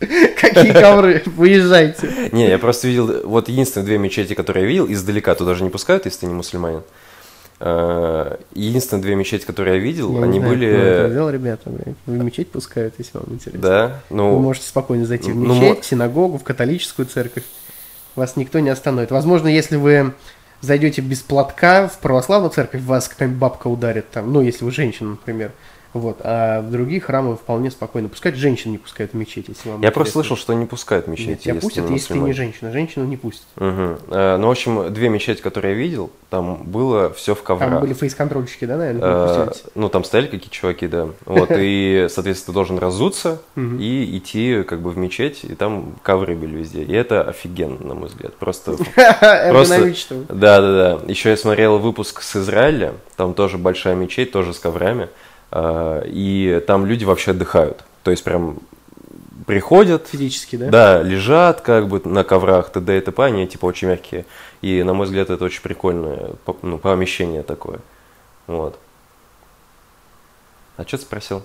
Какие ковры? Выезжайте. Не, я просто видел, вот единственные две мечети, которые я видел, издалека туда даже не пускают, если ты не мусульманин. Э, Единственные две мечети, которые я видел, Я они знаю, были... сделал, ребята, блядь. Вы мечеть пускают, если вам интересно. Да, Вы ну, можете спокойно зайти в ну, мечеть, в синагогу, в католическую церковь. Вас никто не остановит. Возможно, если вы зайдете без платка в православную церковь, вас какая-нибудь бабка ударит там, ну, если вы женщина, например. Вот. А в другие храмы вполне спокойно пускать. Женщин не пускают в мечеть, если вам я просто интересно. слышал, что не пускают мечети, Нет, тебя если пустят, если ты не женщина. Женщину не пустят. Мгм. Э, Ну, в общем, две мечети, которые я видел, там было все в коврах. Там были фейс-контрольщики, да, наверное? Пустили? ну, там стояли какие-то чуваки, да. Вот, и, соответственно, ты должен разуться и идти как бы в мечеть, и там ковры были везде. И это офигенно, на мой взгляд. Просто Эргономично. Да, да, да. Еще я смотрел выпуск с Израиля, там тоже большая мечеть, тоже с коврами, а, и там люди вообще отдыхают. То есть прям приходят, Физически, да? да, лежат как бы на коврах, т.д. и т.п., они типа очень мягкие. И, на мой взгляд, это очень прикольное ну, помещение такое. Вот. А что ты спросил?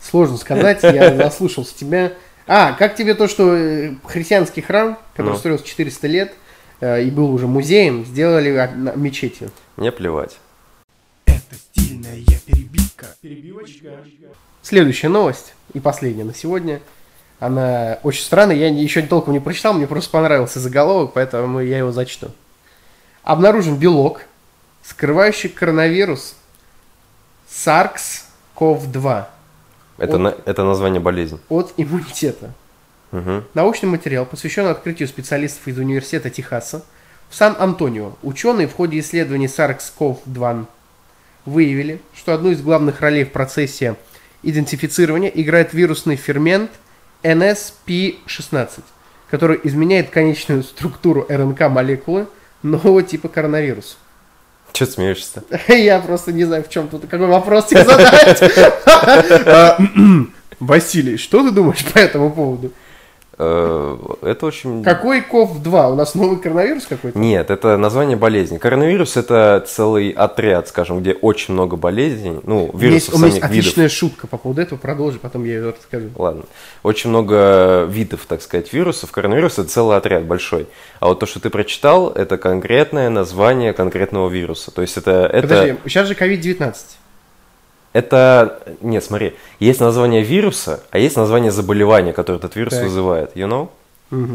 Сложно сказать, я заслушался тебя. А, как тебе то, что э, христианский храм, который Ну. строился 400 лет э, и был уже музеем, сделали мечетью? Мне плевать. Это стильная перебивка. Перебивочка. Следующая новость и последняя на сегодня. Она очень странная, я еще толком не прочитал, мне просто понравился заголовок, поэтому я его зачту. Обнаружен белок, скрывающий коронавирус SARS-CoV-2 Это, Вот. на- это название болезни. от иммунитета. Мгм. Научный материал посвящен открытию специалистов из Университета Техаса в Сан-Антонио. Ученые в ходе исследований SARS-CoV-2 выявили, что одну из главных ролей в процессе идентифицирования играет вирусный фермент NSP-16, который изменяет конечную структуру РНК молекулы нового типа коронавируса. Че ты смеешься Я просто не знаю, в чем тут, какой вопрос тебе задать. А, Василий, что ты думаешь по этому поводу? Э, Это очень... Какой КОВ-2? У нас новый коронавирус какой-то? Нет, это название болезни. Коронавирус это целый отряд, скажем, где очень много болезней, ну, меня есть, вирусов у меня есть самих видов. отличная шутка по поводу этого, продолжи, потом я ее расскажу. Ладно. Очень много видов, так сказать, вирусов. Коронавирус это целый отряд большой. А вот то, что ты прочитал, это конкретное название конкретного вируса. То есть это... это... Подожди, сейчас же COVID-19. Это, нет, смотри, есть название вируса, а есть название заболевания, которое этот вирус Так. вызывает. You know?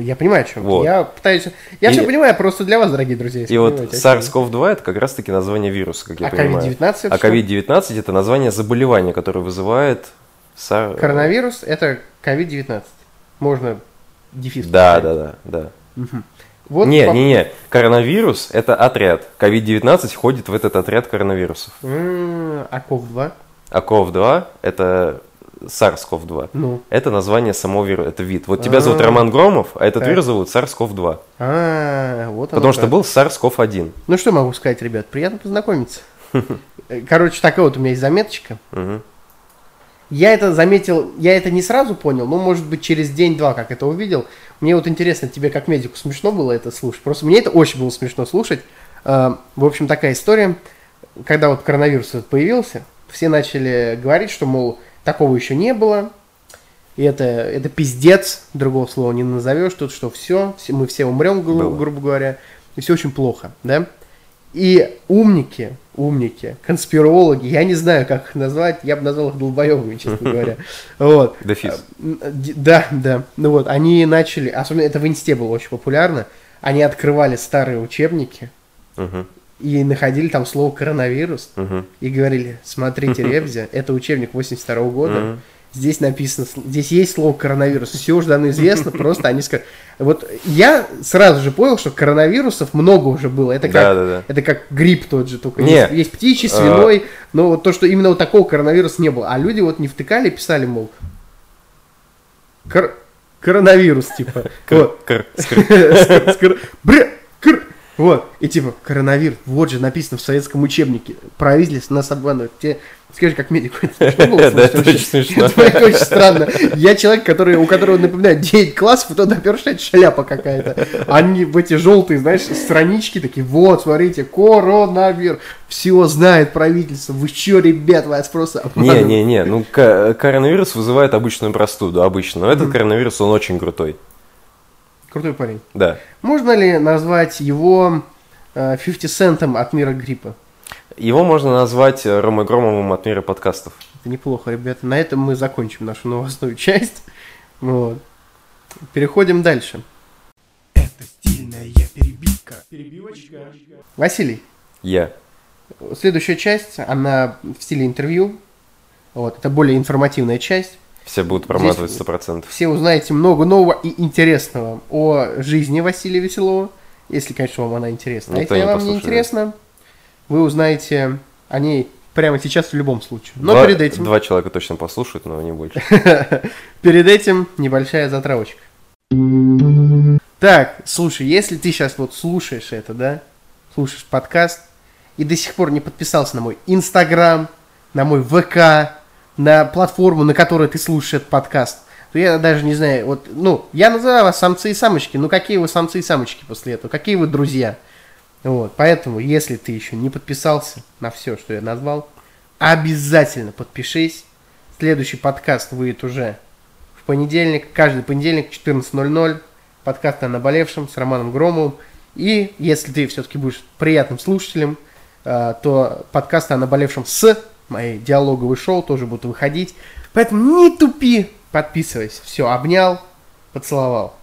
Я понимаю, о чем. Вот. Я пытаюсь... Я И- все понимаю, просто для вас, дорогие друзья. И вот понимаете, о чем. SARS-CoV-2 это как раз-таки название вируса, как я А понимаю. COVID-19 это А что? COVID-19 это название заболевания, которое вызывает SARS. Коронавирус – это COVID-19. Можно дефис Да, поставить. да, да, да. Мгм. Вот не, по- не, не. Коронавирус это отряд. COVID-19 входит в этот отряд коронавирусов. А КОВ-2? А COV-2 это SARS-CoV-2. Ну. Это название самого вируса, это вид. Вот тебя зовут А. Роман Громов, а этот вирус зовут SARS-CoV-2. А, вот Потому что был SARS-CoV-1. Ну что могу сказать, ребят, приятно познакомиться. Короче, такая вот у меня есть заметочка. Я это заметил, я это не сразу понял, но может быть через день-два, как это увидел. Мне вот интересно, тебе как медику смешно было это слушать? Просто мне это очень было смешно слушать. Э, В общем, такая история. Когда вот коронавирус появился, все начали говорить, что, мол, такого еще не было. И это, это пиздец, другого слова не назовешь, тут что все, мы все умрем, гру- Было. грубо говоря, и все очень плохо, да? И умники, умники, конспирологи, я не знаю, как их назвать, я бы назвал их долбоебами, честно говоря. Вот. Дефис. Д- Да, да. Ну вот, они начали, особенно это в инсте было очень популярно, они открывали старые учебники. И находили там слово коронавирус Мгм. и говорили, смотрите, Ревзя, это учебник 82 года, Мгм. здесь написано, здесь есть слово коронавирус, все уже давно известно, просто они сказали. Вот я сразу же понял, что коронавирусов много уже было, это как, Да, да, да. это как грипп тот же, только Не. есть, есть птичий, свиной, но вот то, что именно вот такого коронавируса не было, а люди вот не втыкали, писали, мол, кор- коронавирус, типа, вот, Кр- скр- Скр- бре- кр- Вот, и типа, коронавирус, вот же написано в советском учебнике. Правительство нас обманывает. Тебе скажи, как медику это смешно это очень странно. Я человек, который, у которого, напоминает 9 классов, и то напершая шляпа какая-то. Они в эти желтые, знаешь, странички такие, вот, смотрите, коронавирус. Все знает правительство. Вы что, ребят, вас просто обманывают. Не-не-не, ну ко- коронавирус вызывает обычную простуду, обычно. Но этот коронавирус, он очень крутой. Крутой парень. Да. Можно ли назвать его э, 50 центом от мира гриппа? Его можно назвать э, Ромой Громовым от мира подкастов. Это неплохо, ребята. На этом мы закончим нашу новостную часть. Вот. Переходим дальше. Это стильная перебивка. Перебивочка. Василий, Я. следующая часть, она в стиле интервью. Вот, это более информативная часть. Все будут проматывать сто процентов. Все узнаете много нового и интересного о жизни Василия Веселова, если, конечно, вам она интересна. Никто а не если вам не интересно, вы узнаете о ней прямо сейчас в любом случае. Но два, перед этим... Два человека точно послушают, но не больше. Перед этим небольшая затравочка. Так, слушай, если ты сейчас вот слушаешь это, да, слушаешь подкаст, и до сих пор не подписался на мой Инстаграм, на мой ВК, на платформу, на которой ты слушаешь этот подкаст, то я даже не знаю, вот, ну, я называю вас самцы и самочки, ну какие вы самцы и самочки после этого, какие вы друзья. Вот, поэтому, если ты еще не подписался на все, что я назвал, обязательно подпишись. Следующий подкаст выйдет уже в понедельник, каждый понедельник 14.00. Подкаст о наболевшем с Романом Громовым. И если ты все-таки будешь приятным слушателем, э, то подкасты о наболевшем с моей диалоговой шоу тоже будут выходить. Поэтому не тупи, подписывайся. Все, обнял, поцеловал.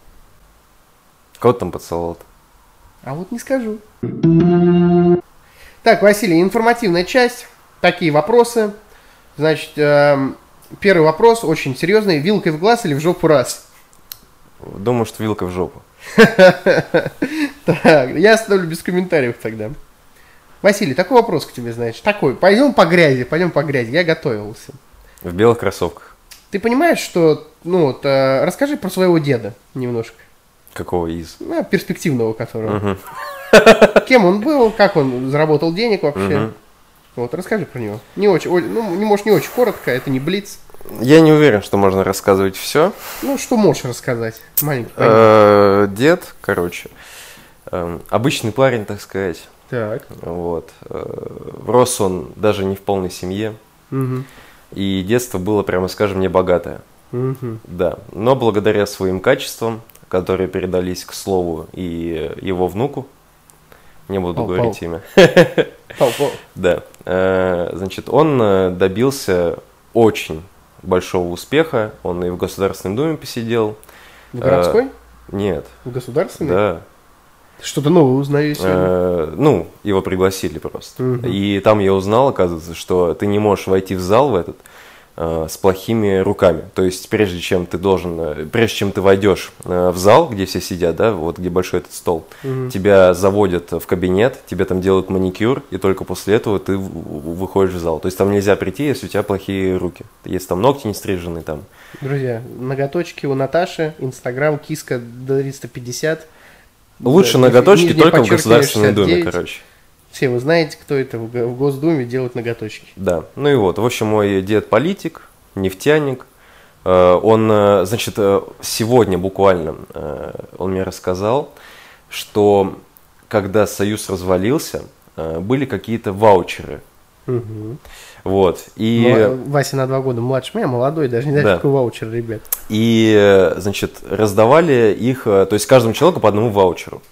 Кого там поцеловал А вот не скажу. Так, Василий, информативная часть. Такие вопросы. Значит, эм, первый вопрос очень серьезный. Вилкой в глаз или в жопу раз? Думаю, что вилка в жопу. Так, я оставлю без комментариев тогда. Василий, такой вопрос к тебе, значит. Такой. Пойдем по грязи, пойдем по грязи. Я готовился. В белых кроссовках. Ты понимаешь, что... Ну вот, э, расскажи про своего деда немножко. Какого из? Ну, перспективного которого. Кем он был, как он заработал денег вообще. Вот, расскажи про него. Не очень, ну, не может, не очень коротко, это не блиц. Я не уверен, что можно рассказывать все. Ну, что можешь рассказать? Маленький. Э, Дед, короче, эм, обычный парень, так сказать. Так. Вот. Э, Рос он даже не в полной семье. Мгм. И детство было, прямо скажем, небогатое. Мгм. Да. Но благодаря своим качествам, которые передались, к слову, и его внуку, не буду Пау-пау. говорить имя, Пау, пау. да, э, значит, он э, добился очень большого успеха. Он и в Государственной Думе посидел. В городской? Нет, В государственной? да. Что-то новое узнаю сегодня. Э, ну, его пригласили просто. Мгм. И там я узнал, оказывается, что ты не можешь войти в зал в этот, э, с плохими руками. То есть прежде чем ты должен, э, прежде чем ты войдешь э, в зал, где все сидят, да, вот где большой этот стол, Мгм. тебя заводят в кабинет, тебе там делают маникюр, и только после этого ты выходишь в зал. То есть там нельзя прийти, если у тебя плохие руки. Если там ногти не стрижены, там. Друзья, ноготочки у Наташи, Инстаграм, киска 350. Лучше Да, ноготочки только в Государственной Думе, 69. короче. Все, вы знаете, кто это в Го- в Госдуме делает ноготочки. Да, ну и вот, в общем, мой дед политик, нефтяник. Э, Он, э, значит, э, сегодня буквально он мне рассказал, что когда Союз развалился, были какие-то ваучеры. Мгм. Вот, и... Вася на два года младше меня, молодой, даже не знаю, Да. такое ваучер, ребят. И, э, значит, раздавали их, э, то есть каждому человеку по одному ваучеру.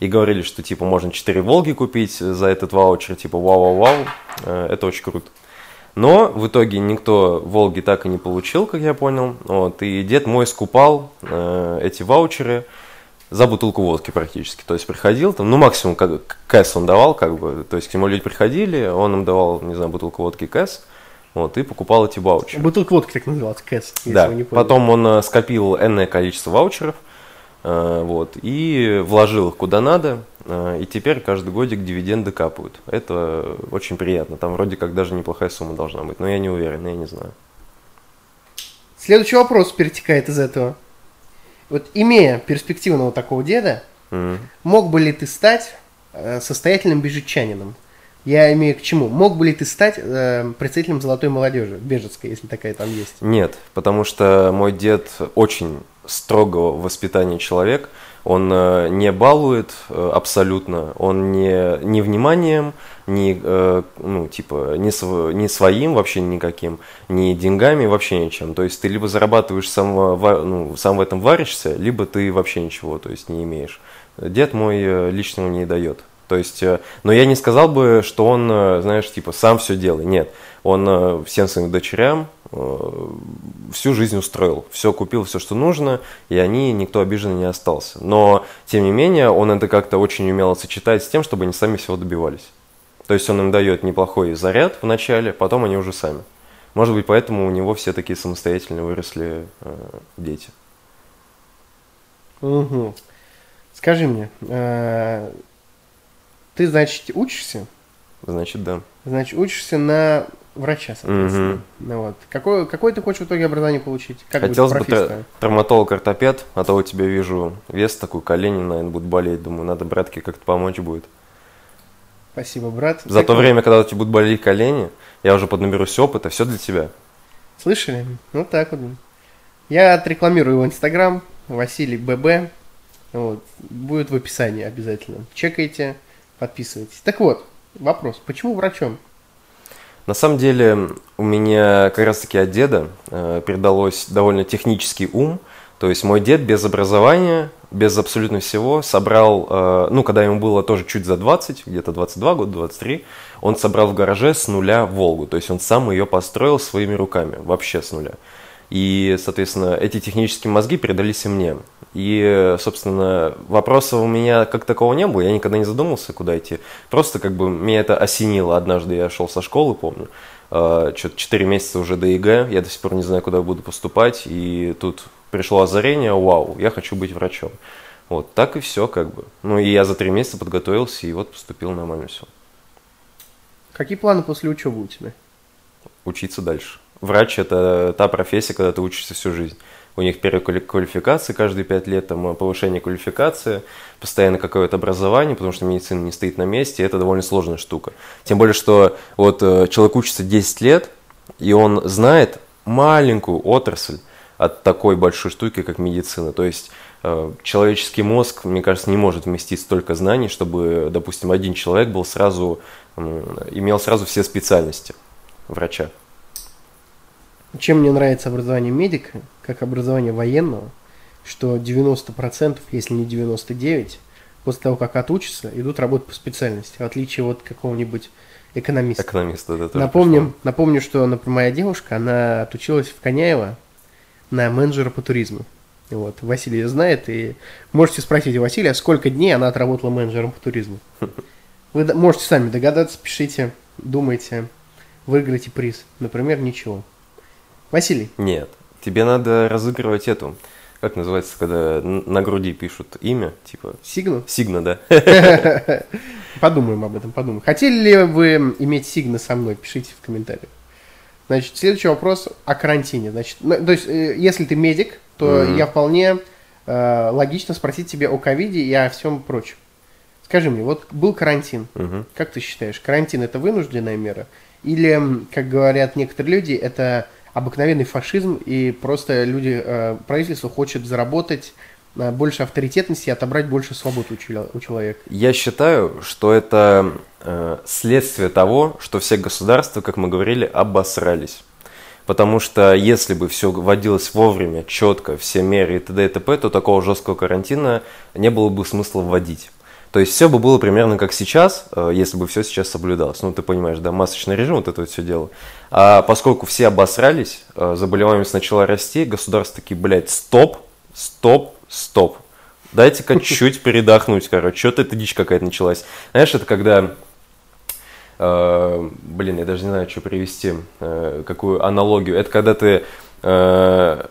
И говорили, что, типа, можно 4 Волги купить за этот ваучер, типа, вау-вау-вау, э, это очень круто. Но в итоге никто Волги так и не получил, как я понял. Вот, и дед мой скупал э, эти ваучеры за бутылку водки практически. То есть приходил там, ну максимум как, кэс он давал, как бы. То есть к нему люди приходили, он им давал, не знаю, бутылку водки кэс, вот, и покупал эти ваучеры. Бутылка водки так называлась, Кэс, если Да, не поняли. потом он э, скопил энное количество ваучеров, э, вот, и вложил их куда надо, э, и теперь каждый годик дивиденды капают. Это очень приятно, там вроде как даже неплохая сумма должна быть, но я не уверен, я не знаю. Следующий вопрос перетекает из этого. Вот имея перспективного такого деда, Мгм. мог бы ли ты стать э, состоятельным бежичанином? Я имею к чему? Мог бы ли ты стать э, представителем золотой молодежи, бежецкой, если такая там есть? Нет, потому что мой дед очень строгого воспитания человек, он э, не балует э, абсолютно, он не, ни вниманием, ни, э, ну, типа, ни, св- ни своим вообще никаким, ни деньгами, вообще ничем. То есть ты либо зарабатываешь сам, ну, сам в этом варишься, либо ты вообще ничего, то есть не имеешь. Дед мой э, личного не дает. То есть, э, но я не сказал бы, что он, знаешь, типа, сам все делает. Нет, он всем своим дочерям всю жизнь устроил, все купил, все, что нужно, и они, никто обижен не остался. Но, тем не менее, он это как-то очень умело сочетает с тем, чтобы они сами всего добивались. То есть он им дает неплохой заряд в начале, потом они уже сами. Может быть, поэтому у него все такие самостоятельные выросли э, дети. Мгм. Скажи мне, э, ты, значит, учишься? Значит, да. Значит, учишься на врача, соответственно. Ну, вот. какое, какое ты хочешь в итоге образование получить? Как Хотелось бы травматолог-ортопед, а то у тебя вижу вес такой, колени, наверное, будут болеть. Думаю, надо братке как-то помочь будет. Спасибо, брат. За то Так, время, когда у тебя будут болеть колени, я уже поднаберусь опыта, все для тебя. Слышали? Вот так вот. Я отрекламирую его инстаграм, Василий ББ. Вот. Будет в описании обязательно. Чекайте, подписывайтесь. Так вот, вопрос. Почему врачом? На самом деле, у меня как раз-таки от деда э, передалось довольно технический ум. То есть мой дед без образования, без абсолютно всего, собрал, э, ну, когда ему было тоже чуть за 20, где-то 22 года, 23, он собрал в гараже с нуля Волгу. То есть он сам ее построил своими руками, вообще с нуля. И, соответственно, эти технические мозги передались и мне. И, собственно, вопросов у меня как такового не было, я никогда не задумывался, куда идти. Просто как бы меня это осенило. Однажды я шел со школы, помню, что-то 4 месяца уже до ЕГЭ, я до сих пор не знаю, куда буду поступать, и тут пришло озарение, вау, я хочу быть врачом. Вот, так и все, как бы. Ну, и я за три месяца подготовился, и вот поступил нормально все. Какие планы после учебы у тебя? Учиться дальше. Врач – это та профессия, когда ты учишься всю жизнь. У них переквалификации каждые пять лет, там повышение квалификации, постоянно какое-то образование, потому что медицина не стоит на месте, и это довольно сложная штука. Тем более, что вот э, человек учится 10 лет, и он знает маленькую отрасль от такой большой штуки, как медицина. То есть э, человеческий мозг, мне кажется, не может вместить столько знаний, чтобы, допустим, один человек был сразу, имел сразу все специальности врача. Чем мне нравится образование медика, как образование военного, что 90%, если не 99%, после того, как отучатся, идут работать по специальности, в отличие от какого-нибудь экономиста. Экономист, да, тоже Напомним, напомню, что, например, моя девушка, она отучилась в Коняево на менеджера по туризму. Вот, Василий знает, и можете спросить у Василия, сколько дней она отработала менеджером по туризму. Вы можете сами догадаться, пишите, думайте, выиграете приз. Например, ничего. Василий, Нет. Тебе надо разыгрывать эту. Как называется, когда на груди пишут имя, типа Сигну? Сигна, да? Подумаем об этом, подумаем. Хотели ли вы иметь Сигна со мной? Пишите в комментариях. Значит, следующий вопрос о карантине. Значит, ну, то есть, э, если ты медик, то Мгм. я вполне э, логично спросить тебя о ковиде и о всем прочем. Скажи мне, вот был карантин. Мгм. Как ты считаешь, карантин это вынужденная мера? Или, как говорят некоторые люди, это обыкновенный фашизм, и просто люди, э, правительство хочет заработать больше авторитетности и отобрать больше свобод у, чело- у человека? Я считаю, что это э, следствие того, что все государства, как мы говорили, обосрались. Потому что если бы все вводилось вовремя, четко, все меры и т.д. и т.п., то такого жесткого карантина не было бы смысла вводить. То есть все бы было примерно как сейчас, э, если бы все сейчас соблюдалось. Ну, ты понимаешь, да, масочный режим, вот это вот все дело. А поскольку все обосрались, э, заболеваемость начала расти, государства такие, блядь, стоп, стоп, стоп. Дайте-ка чуть-чуть передохнуть, короче. Что-то эта дичь какая-то началась. Знаешь, это когда Э, блин, я даже не знаю, что привести, э, какую аналогию. Это когда ты э,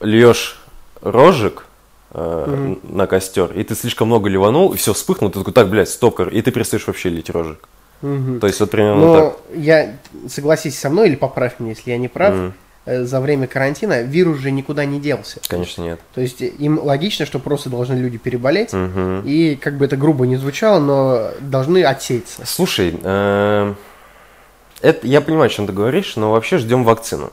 льешь рожек Мгм. на костер, и ты слишком много ливанул, и все вспыхнул, ты такой, так, блядь, стоп, кор», и ты перестаешь вообще лить рожек. Мгм. То есть вот примерно так. Но я согласись со мной или поправь меня, если я не прав. Мгм. Э, За время карантина вирус же никуда не делся. Конечно, нет. То есть э, им логично, что просто должны люди переболеть. Мгм. И как бы это грубо не звучало, но должны отсеяться. Слушай, э, это, я понимаю, о чем ты говоришь, но вообще ждем вакцину.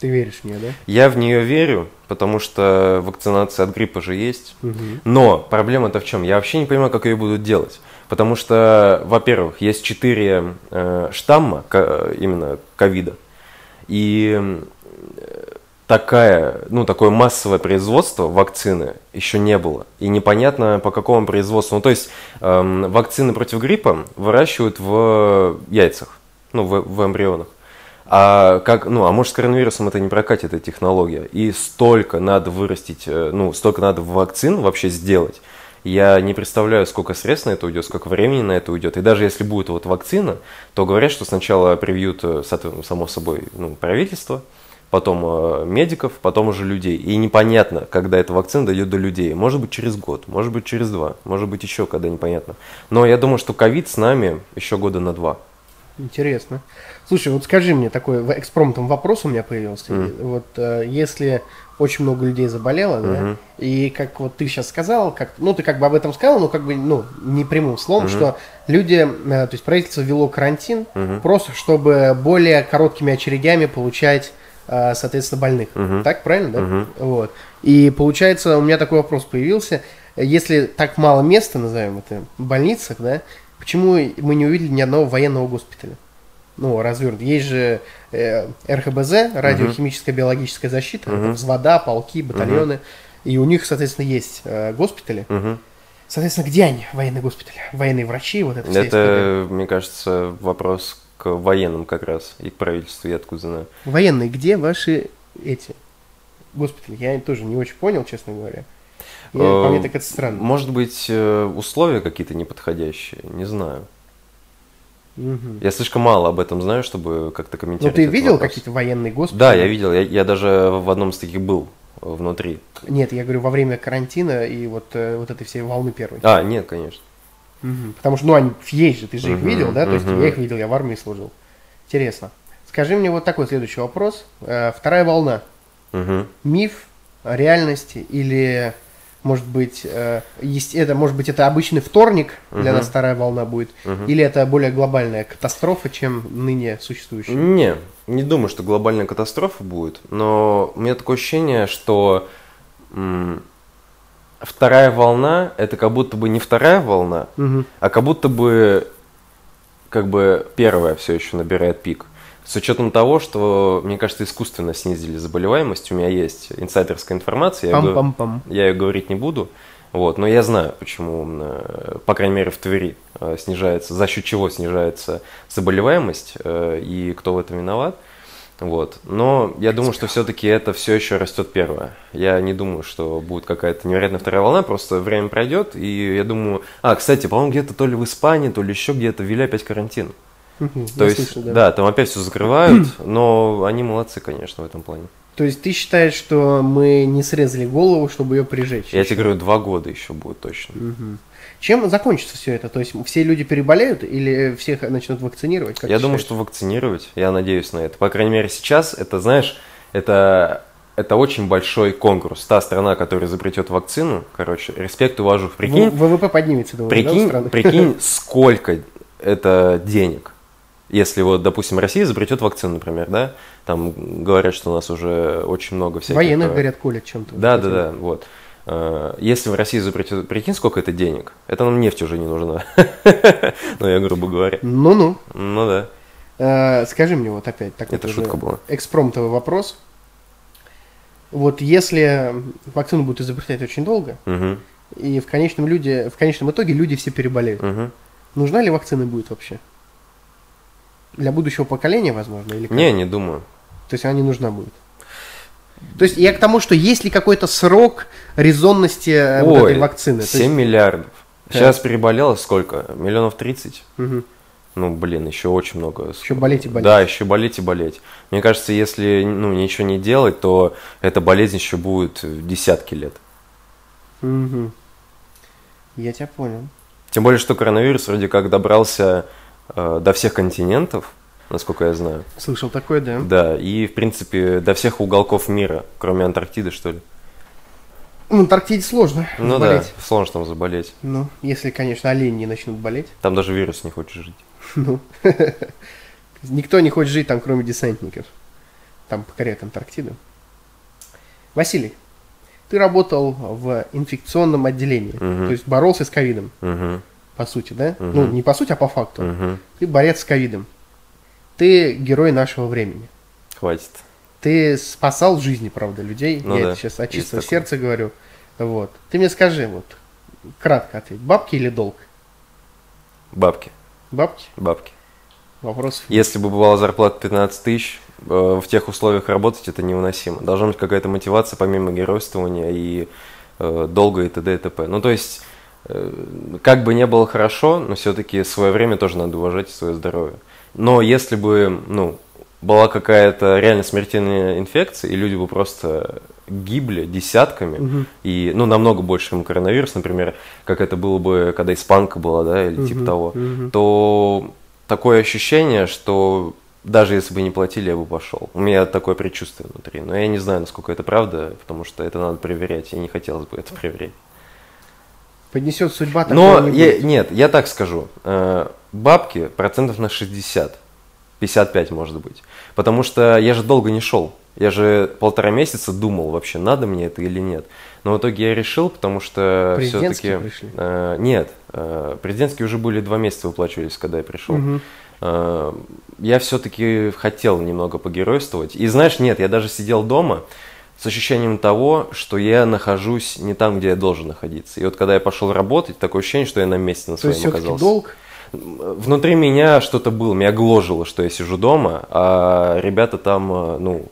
Ты веришь мне, да? Я в нее верю, потому что вакцинация от гриппа же есть. Мгм. Но проблема-то в чем? Я вообще не понимаю, как ее будут делать. Потому что, во-первых, есть четыре э, штамма ко- именно ковида. И такая, ну, такое массовое производство вакцины еще не было. И непонятно, по какому производству. Ну, то есть, эм, вакцины против гриппа выращивают в яйцах, ну, в, в эмбрионах. А как, ну, а может с коронавирусом это не прокатит, эта технология. И столько надо вырастить, э, ну, столько надо вакцин вообще сделать. Я не представляю, сколько средств на это уйдет, сколько времени на это уйдет. И даже если будет вот вакцина, то говорят, что сначала привьют, э, само собой, ну, правительство, потом э, медиков, потом уже людей. И непонятно, когда эта вакцина дойдет до людей. Может быть, через год, может быть, через два, может быть, еще когда непонятно. Но я думаю, что ковид с нами еще года на два. Интересно. Слушай, вот скажи мне такой экспромтом вопрос у меня появился. Мгм. Вот э, если очень много людей заболело, да, Мгм. и как вот ты сейчас сказал, как, ну ты как бы об этом сказал, но как бы ну не прямым словом, Мгм. что люди, э, то есть правительство ввело карантин Мгм. просто чтобы более короткими очередями получать, соответственно, больных. Мгм. Так правильно, да? Мгм. Вот. И получается, у меня такой вопрос появился. Если так мало места, назовем это, в больницах, да, почему мы не увидели ни одного военного госпиталя? Ну, развернут. Есть же э, РХБЗ, радиохимическая биологическая защита, это Мгм. взвода, полки, батальоны. И у них, соответственно, есть э, госпитали. Мгм. Соответственно, где они, военные госпитали? Военные врачи, вот это история. Это, мне кажется, вопрос к военным как раз и к правительству, я откуда знаю. Военные, где ваши эти госпитали? Я тоже не очень понял, честно говоря. Я, по мне Э, так это странно. Может быть, э, условия какие-то неподходящие, не знаю. Мгм. Я слишком мало об этом знаю, чтобы как-то Ну, комментировать. ты этот видел какие-то военные госпитали? Да, я видел, я, я даже в одном из таких был э, внутри. Нет, я говорю, во время карантина и вот, э, вот этой всей волны первой. А, нет, конечно. Мгм. Потому что, ну, они есть же, ты же их Мгм, видел, да? То есть я их видел, я в армии служил. Интересно. Скажи мне вот такой следующий вопрос. Э, Вторая волна. Мгм. Миф, реальность или, может быть, э, есть, это, может быть, это обычный вторник для Мгм. нас вторая волна будет, Мгм. или это более глобальная катастрофа, чем ныне существующая? Не, не думаю, что глобальная катастрофа будет, но у меня такое ощущение, что вторая волна это как будто бы не вторая волна, Мгм. а как будто бы как бы первая все еще набирает пик. С учетом того, что, мне кажется, искусственно снизили заболеваемость, у меня есть инсайдерская информация, я, говорю- Пам-пам-пам. я ее говорить не буду, вот, но я знаю, почему, по крайней мере, в Твери э, снижается, за счет чего снижается заболеваемость э, и кто в этом виноват. Вот. Но я думаю, что все-таки это все еще растет первое. Я не думаю, что будет какая-то невероятная вторая волна, просто время пройдет, и я думаю... А, кстати, по-моему, где-то то ли в Испании, то ли еще где-то ввели опять карантин. Мгм, То есть, да. там опять все закрывают, но они молодцы, конечно, в этом плане. То есть ты считаешь, что мы не срезали голову, чтобы ее прижечь? Я тебе говорю, два года еще будет точно. Чем закончится все это? То есть все люди переболеют или всех начнут вакцинировать? Как я думаю, считаешь? что вакцинировать, я надеюсь на это. По крайней мере, сейчас это, знаешь, это, это очень большой конкурс. Та страна, которая изобретет вакцину, короче, респект, уважу. Прикинь, В- ВВП поднимется, думаю, да, прикинь, страны? прикинь, сколько это денег. Если вот, допустим, Россия изобретет вакцину, например, да, там говорят, что у нас уже очень много всяких... Военных, э, говорят, колят чем-то. Да, Кстати. да, да, вот. Э, Если в России изобретет, прикинь, сколько это денег, это нам нефть уже не нужна. Ну, я грубо говоря. Ну-ну. Ну да, Э, Скажи мне вот опять такой это шутка была. экспромтовый вопрос. Вот если вакцину будут изобретать очень долго, и в конечном, люди, в конечном итоге люди все переболеют, нужна ли вакцина будет вообще? Для будущего поколения, возможно, или как? Не, не думаю. То есть она не нужна будет. То есть я к тому, что есть ли какой-то срок резонности э, вот Ой, этой вакцины? То 7 есть- миллиардов. Да. Сейчас переболело сколько? Миллионов 30? Мгм. Ну, блин, еще очень много. Еще болеть и болеть. Да, еще болеть и болеть. Мне кажется, если ну, ничего не делать, то эта болезнь еще будет десятки лет. Мгм. Я тебя понял. Тем более, что коронавирус вроде как добрался э, до всех континентов, насколько я знаю. Слышал такое, да? Да, и, в принципе, до всех уголков мира, кроме Антарктиды, что ли. В Антарктиде сложно Ну болеть. да, сложно там заболеть. Ну, если, конечно, олени не начнут болеть. Там даже вирус не хочет жить. Ну, никто не хочет жить там, кроме десантников. Там покоряют Антарктиду. Василий, ты работал в инфекционном отделении, Мгм. то есть боролся с ковидом, Угу, по сути, да? Мгм. Ну, не по сути, а по факту. угу. Ты борец с ковидом. Ты герой нашего времени. Хватит. Ты спасал жизни, правда, людей. Ну Я да, это сейчас от есть чистого такое. сердца говорю. Вот. Ты мне скажи, вот, кратко ответь, бабки или долг? Бабки, Бабки? бабки. Вопрос. Если бы бывала зарплата 15 тысяч, э, в тех условиях работать это невыносимо. Должна быть какая-то мотивация помимо геройствования и э, долга и т.д. и т.п. Ну, то есть, э, как бы не было хорошо, но все-таки свое время тоже надо уважать и свое здоровье. Но если бы, ну, была какая-то реально смертельная инфекция, и люди бы просто гибли десятками, Мгм. и, ну, намного больше, чем коронавирус, например, как это было бы, когда испанка была, да, или типа Мгм, того, мгм. то такое ощущение, что даже если бы не платили, я бы пошел. У меня такое предчувствие внутри. Но я не знаю, насколько это правда, потому что это надо проверять, и не хотелось бы это проверять. Поднесет судьба, Но не я- будет. нет, я так скажу. Э, Бабки процентов на 60, 55 может быть. Потому что я же долго не шел. Я же полтора месяца думал, вообще надо мне это или нет. Но в итоге я решил, потому что все-таки... пришли? нет, э, президентские уже были два месяца выплачивались, когда я пришел. Э, я все-таки хотел немного погеройствовать. И знаешь, нет, я даже сидел дома с ощущением того, что я нахожусь не там, где я должен находиться. И вот когда я пошел работать, такое ощущение, что я на месте на То своем есть оказался. долг? Внутри меня что-то было, меня гложило, что я сижу дома, а ребята там, э, ну,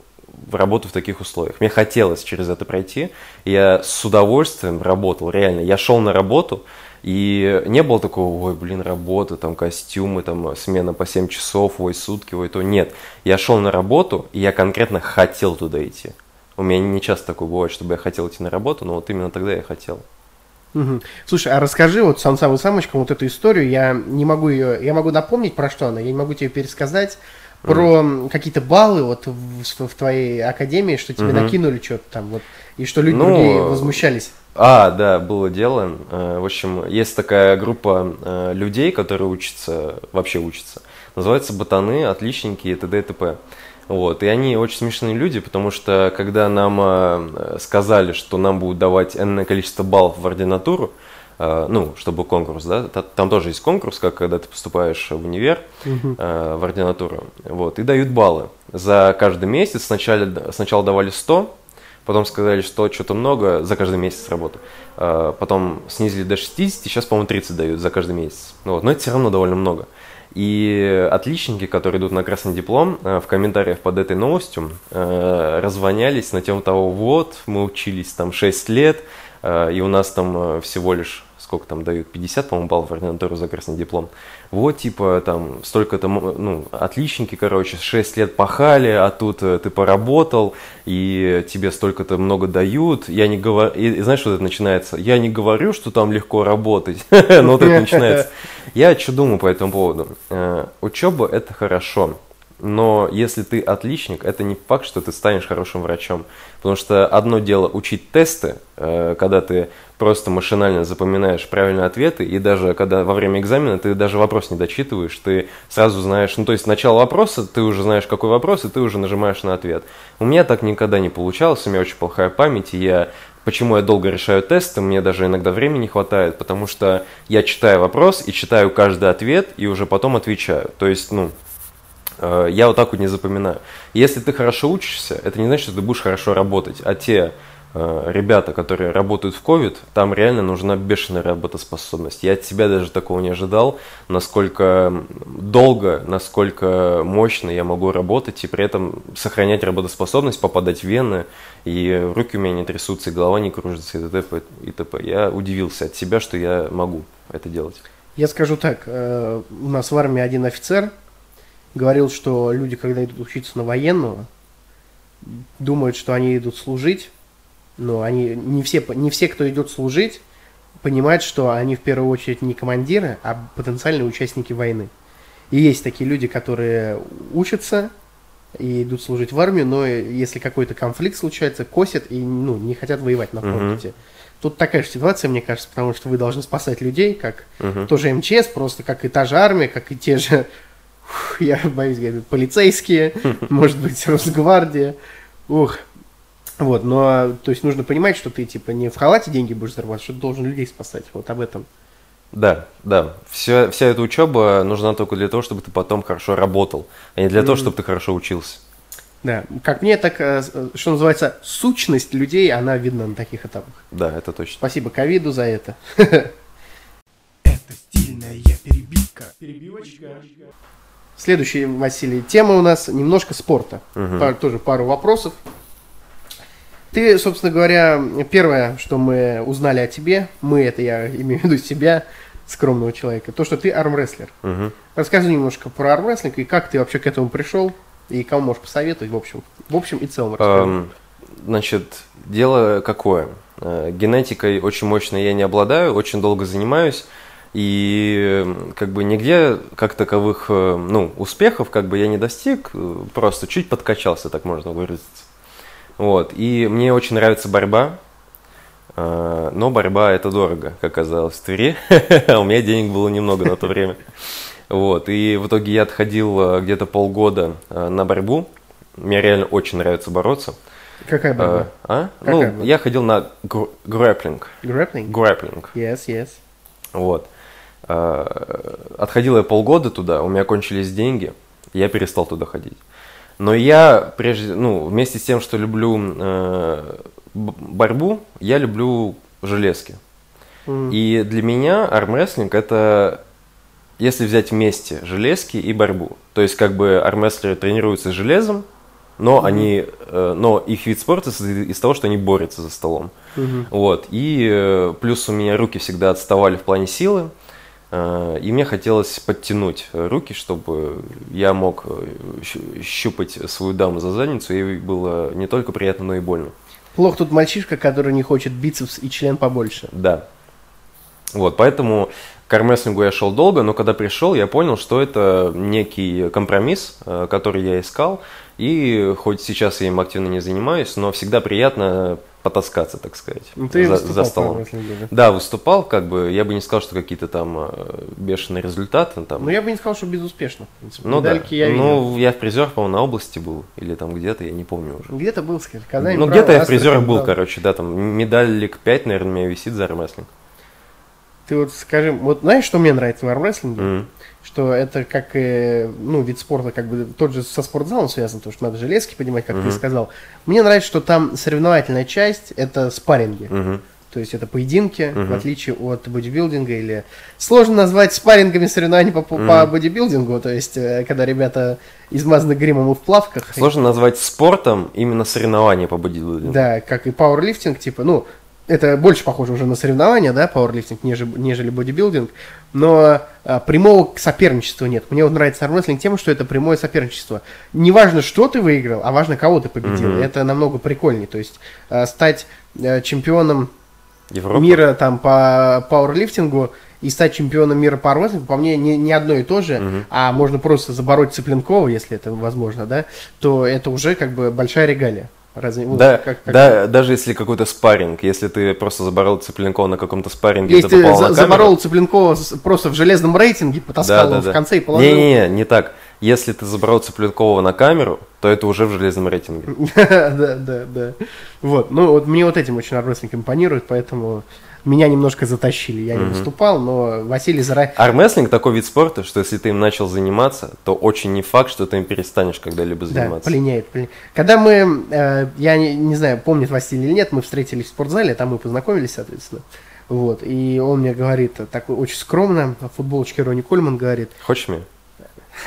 работу в таких условиях. Мне хотелось через это пройти, я с удовольствием работал, реально. Я шел на работу, и не было такого, ой, блин, работа, там, костюмы, там, смена по 7 часов, ой, сутки, ой, то. Нет, я шел на работу, и я конкретно хотел туда идти. У меня не часто такое бывает, чтобы я хотел идти на работу, но вот именно тогда я хотел. Мгм. Слушай, а расскажи вот сам самым самочком вот эту историю. Я не могу ее, я могу напомнить про что она, я не могу тебе пересказать про м, какие-то баллы вот в, в- твоей академии, что тебе Мгм. накинули что-то там вот и что люди Ну, другие возмущались. А, да, было дело. Э, В общем, есть такая группа э, людей, которые учатся, вообще учатся. Называется ботаны, отличники и т.д. и т.п. Вот. И они очень смешные люди, потому что когда нам э, сказали, что нам будут давать энное количество баллов в ординатуру, э, ну, чтобы конкурс, да, та- там тоже есть конкурс, как когда ты поступаешь в универ, э, в ординатуру, вот, и дают баллы. За каждый месяц сначала, сначала давали 100, потом сказали, что что-то много за каждый месяц работы, потом снизили до 60, сейчас, по-моему, 30 дают за каждый месяц. Вот, но это все равно довольно много. И отличники, которые идут на красный диплом, э, в комментариях под этой новостью э, развонялись на тему того, вот, мы учились там 6 лет, э, и у нас там всего лишь сколько там дают, 50, по-моему, баллов в ординатуру за красный диплом. Вот, типа, там, столько-то, ну, отличники, короче, 6 лет пахали, а тут э, ты поработал, и тебе столько-то много дают. Я не говорю, и, и знаешь, что это начинается? Я не говорю, что там легко работать, но вот это начинается. Я что думаю по этому поводу? Э, Учеба – это хорошо, но если ты отличник, это не факт, что ты станешь хорошим врачом. Потому что одно дело учить тесты, э, когда ты просто машинально запоминаешь правильные ответы, и даже когда во время экзамена ты даже вопрос не дочитываешь, ты сразу знаешь, ну то есть начало вопроса, ты уже знаешь, какой вопрос, и ты уже нажимаешь на ответ. У меня так никогда не получалось, у меня очень плохая память, и я Почему я долго решаю тесты, мне даже иногда времени не хватает, потому что я читаю вопрос и читаю каждый ответ, и уже потом отвечаю. То есть, ну, Я вот так вот не запоминаю. Если ты хорошо учишься, это не значит, что ты будешь хорошо работать. А те э, ребята, которые работают в COVID, там реально нужна бешеная работоспособность. Я от себя даже такого не ожидал, насколько долго, насколько мощно я могу работать и при этом сохранять работоспособность, попадать в вены, и руки у меня не трясутся, и голова не кружится, и т.п. и т.п. Я удивился от себя, что я могу это делать. Я скажу так, э, у нас в армии один офицер говорил, что люди, когда идут учиться на военного, думают, что они идут служить, но они не все, не все, кто идет служить, понимают, что они в первую очередь не командиры, а потенциальные участники войны. И есть такие люди, которые учатся и идут служить в армию, но если какой-то конфликт случается, косят и ну, не хотят воевать на фронте. Тут такая же ситуация, мне кажется, потому что вы должны спасать людей, как Мгм. тоже МЧС, просто как и та же армия, как и те же, я боюсь говорить, полицейские, может быть, Росгвардия. Ух. Вот, но, то есть нужно понимать, что ты, типа, не в халате деньги будешь зарабатывать, что ты должен людей спасать. Вот об этом. Да, да. Вся, вся эта учеба нужна только для того, чтобы ты потом хорошо работал, а не для того, Мгм. чтобы ты хорошо учился. Да, как мне, так, э, э, что называется, сущность людей, она видна на таких этапах. Да, это точно. Спасибо ковиду за это. Это стильная перебивка. Перебивочка. Следующая, Василий, тема у нас немножко спорта. Мгм. Пар- тоже пару вопросов. Ты, собственно говоря, первое, что мы узнали о тебе, мы, это я имею в виду себя, скромного человека, то, что ты армрестлер. Мгм. Расскажи немножко про армрестлинг и как ты вообще к этому пришел, и кому можешь посоветовать, в общем, в общем и целом. Эм, Значит, дело какое? Э, Генетикой очень мощно я не обладаю, очень долго занимаюсь, и как бы нигде как таковых э, ну, успехов как бы я не достиг, э, просто чуть подкачался, так можно выразиться. Вот, и мне очень нравится борьба, э, но борьба это дорого, как оказалось в Твери, а у меня денег было немного на то время. Вот, и в итоге я отходил где-то полгода на борьбу, мне реально очень нравится бороться. Какая борьба? А? Какая Ну, борьба? я ходил на гр- грэпплинг. Грэпплинг? Грэпплинг. Yes, yes. Вот. Э, Отходил я полгода туда, у меня кончились деньги, я перестал туда ходить. Но я прежде, ну, вместе с тем, что люблю э, борьбу, я люблю железки. М. И для меня армрестлинг это, если взять вместе железки и борьбу. То есть как бы армрестлеры тренируются железом, но они, э, но их вид спорта состоит из того, что они борются за столом. Мгм. Вот. И э, плюс у меня руки всегда отставали в плане силы. Э, И мне хотелось подтянуть руки, чтобы я мог э, щупать свою даму за задницу, и было не только приятно, но и больно. Плохо тут мальчишка, который не хочет бицепс и член побольше. Да. Вот, поэтому к армрестлингу я шел долго, но когда пришел, я понял, что это некий компромисс, э, который я искал. И хоть сейчас я им активно не занимаюсь, но всегда приятно потаскаться, так сказать, Ну, ты за, за столом. да? Выступал, как бы, я бы не сказал, что какие-то там э, бешеные результаты. Там. Ну, я бы не сказал, что безуспешно. в принципе. Ну да, я видел. ну я в призер, по-моему, на области был, или там где-то, я не помню уже. Где-то был, скажи. Казань, ну где-то я в призерах был, да. короче, да, там медалик 5, наверное, у меня висит за армрестлинг. Ты вот скажи, вот знаешь, что мне нравится в армрестлинге? Мгм. Что это как, э, ну, вид спорта, как бы тот же со спортзалом связан, потому что надо железки поднимать, как ты Мгм. сказал. Мне нравится, что там соревновательная часть это спарринги. Мгм. То есть это поединки, Мгм. в отличие от бодибилдинга или... Сложно назвать спаррингами соревнования по, по Мгм. бодибилдингу, то есть э, когда ребята измазаны гримом и в плавках. Сложно назвать спортом именно соревнования по бодибилдингу. Да, как и пауэрлифтинг, типа, ну, это больше похоже уже на соревнования, да, пауэрлифтинг, нежели, нежели бодибилдинг, но а, прямого соперничества нет. Мне вот нравится армрестлинг тем, что это прямое соперничество. Не важно, что ты выиграл, а важно, кого ты победил. Мгм. Это намного прикольнее. То есть а, стать а, чемпионом Европа. мира там по пауэрлифтингу и стать чемпионом мира по армрестлингу, по мне, не, не одно и то же, Мгм. а можно просто забороть Цыпленкова, если это возможно, да, то это уже как бы большая регалия. Разве, Да, как- как- да, даже если какой-то спарринг, если ты просто заборол Цыпленкова на каком-то спарринге, Если ты за- камеру, заборол Цыпленкова просто в железном рейтинге, потаскал его в конце и положил. Не-не-не, не так. Если ты забрал Цыпленкова на камеру, то это уже в железном рейтинге. да, да, да. Вот, ну вот мне вот этим очень армрестлинг импонирует, поэтому меня немножко затащили. Я не Мгм. выступал, но Василий Зара... Армрестлинг такой вид спорта, что если ты им начал заниматься, то очень не факт, что ты им перестанешь когда-либо Да, заниматься. полиняет, полиняет. Когда мы, э, я не, не знаю, помнит Василий или нет, мы встретились в спортзале, там мы познакомились, соответственно. Вот, и он мне говорит, так очень скромно, в футболочке Ронни Кольман говорит, Хочешь мне?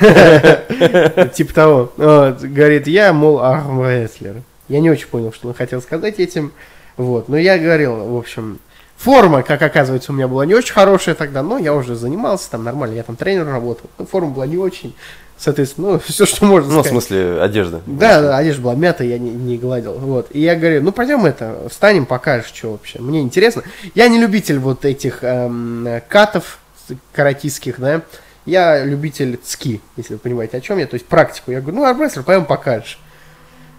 Типа того. Говорит, я, мол, армрестлер. Я не очень понял, что он хотел сказать этим. Вот. Но я говорил, в общем, форма, как оказывается, у меня была не очень хорошая тогда, но я уже занимался там нормально, я там тренер работал. Но форма была не очень. Соответственно, ну, все, что можно Ну, в сказать. смысле, одежда. Да, да, одежда была мятая, я не, не гладил. Вот. И я говорю, ну пойдем это, встанем, покажешь, что вообще. Мне интересно. Я не любитель вот этих эм, катов каратистских, да. Я любитель ски, если вы понимаете, о чем я. То есть практику. Я говорю, ну, армрестлер, пойдем покажешь.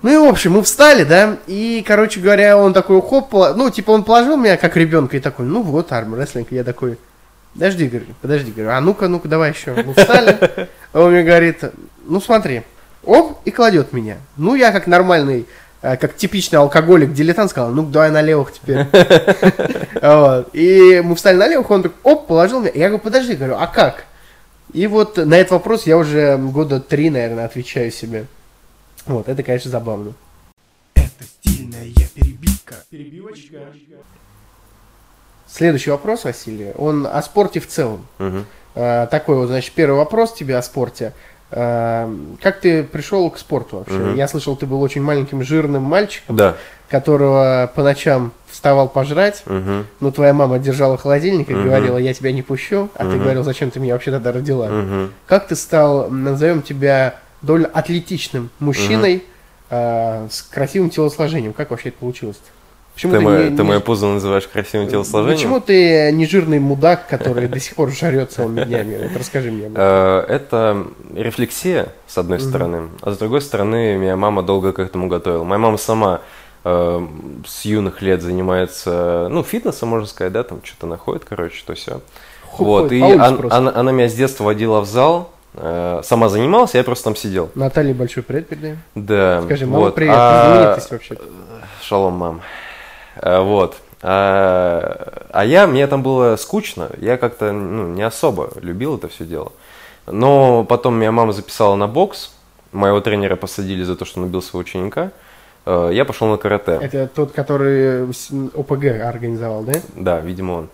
Ну и, в общем, мы встали, да, и, короче говоря, он такой, хоп, ну, типа, он положил меня как ребенка и такой, ну вот, армрестлинг. Я такой, подожди, говорю, подожди, говорю, а ну-ка, ну-ка, давай еще. Мы встали, а он мне говорит, ну смотри, оп, и кладет меня. Ну, я как нормальный, э, как типичный алкоголик, дилетант сказал, ну давай на левых теперь. И мы встали на левых, он так, оп, положил меня. Я говорю, подожди, говорю, а как? И вот на этот вопрос я уже года три, наверное, отвечаю себе. Вот, это, конечно, забавно. Это стильная перебивка. Перебивочка. Следующий вопрос, Василий, он о спорте в целом. Мгм. Э, Такой вот, значит, первый вопрос тебе о спорте. Э, Как ты пришел к спорту вообще? Мгм. Я слышал, ты был очень маленьким жирным мальчиком, Да. которого по ночам вставал пожрать, Мгм. но твоя мама держала холодильник и Мгм. говорила, я тебя не пущу, а ты Мгм. говорил, зачем ты меня вообще тогда родила? Мгм. Как ты стал, назовем тебя, довольно атлетичным мужчиной э, с красивым телосложением? Как вообще это получилось? Почему Ты, ты, мое, не- ты мое пузо называешь красивым телосложением? Почему ты не жирный мудак, который до сих пор жрет целыми днями? Вот расскажи мне. об этом. Э, Это рефлексия, с одной стороны, а с другой стороны, меня мама долго к этому готовила. Моя мама сама э, с юных лет занимается, ну, фитнесом, можно сказать, да, там что-то находит, короче, то все. Вот, и она, она меня с детства водила в зал, э, сама занималась, я просто там сидел. Наталье большой привет передаем. Да. Скажи, мама, вот. привет, А, знаменитость вообще. Шалом, мам. А, Вот. А, а я, мне там было скучно, я как-то ну, не особо любил это все дело. Но потом меня мама записала на бокс, моего тренера посадили за то, что он убил своего ученика. Э, Я пошел на карате. Это тот, который ОПГ организовал, да? Да, видимо он.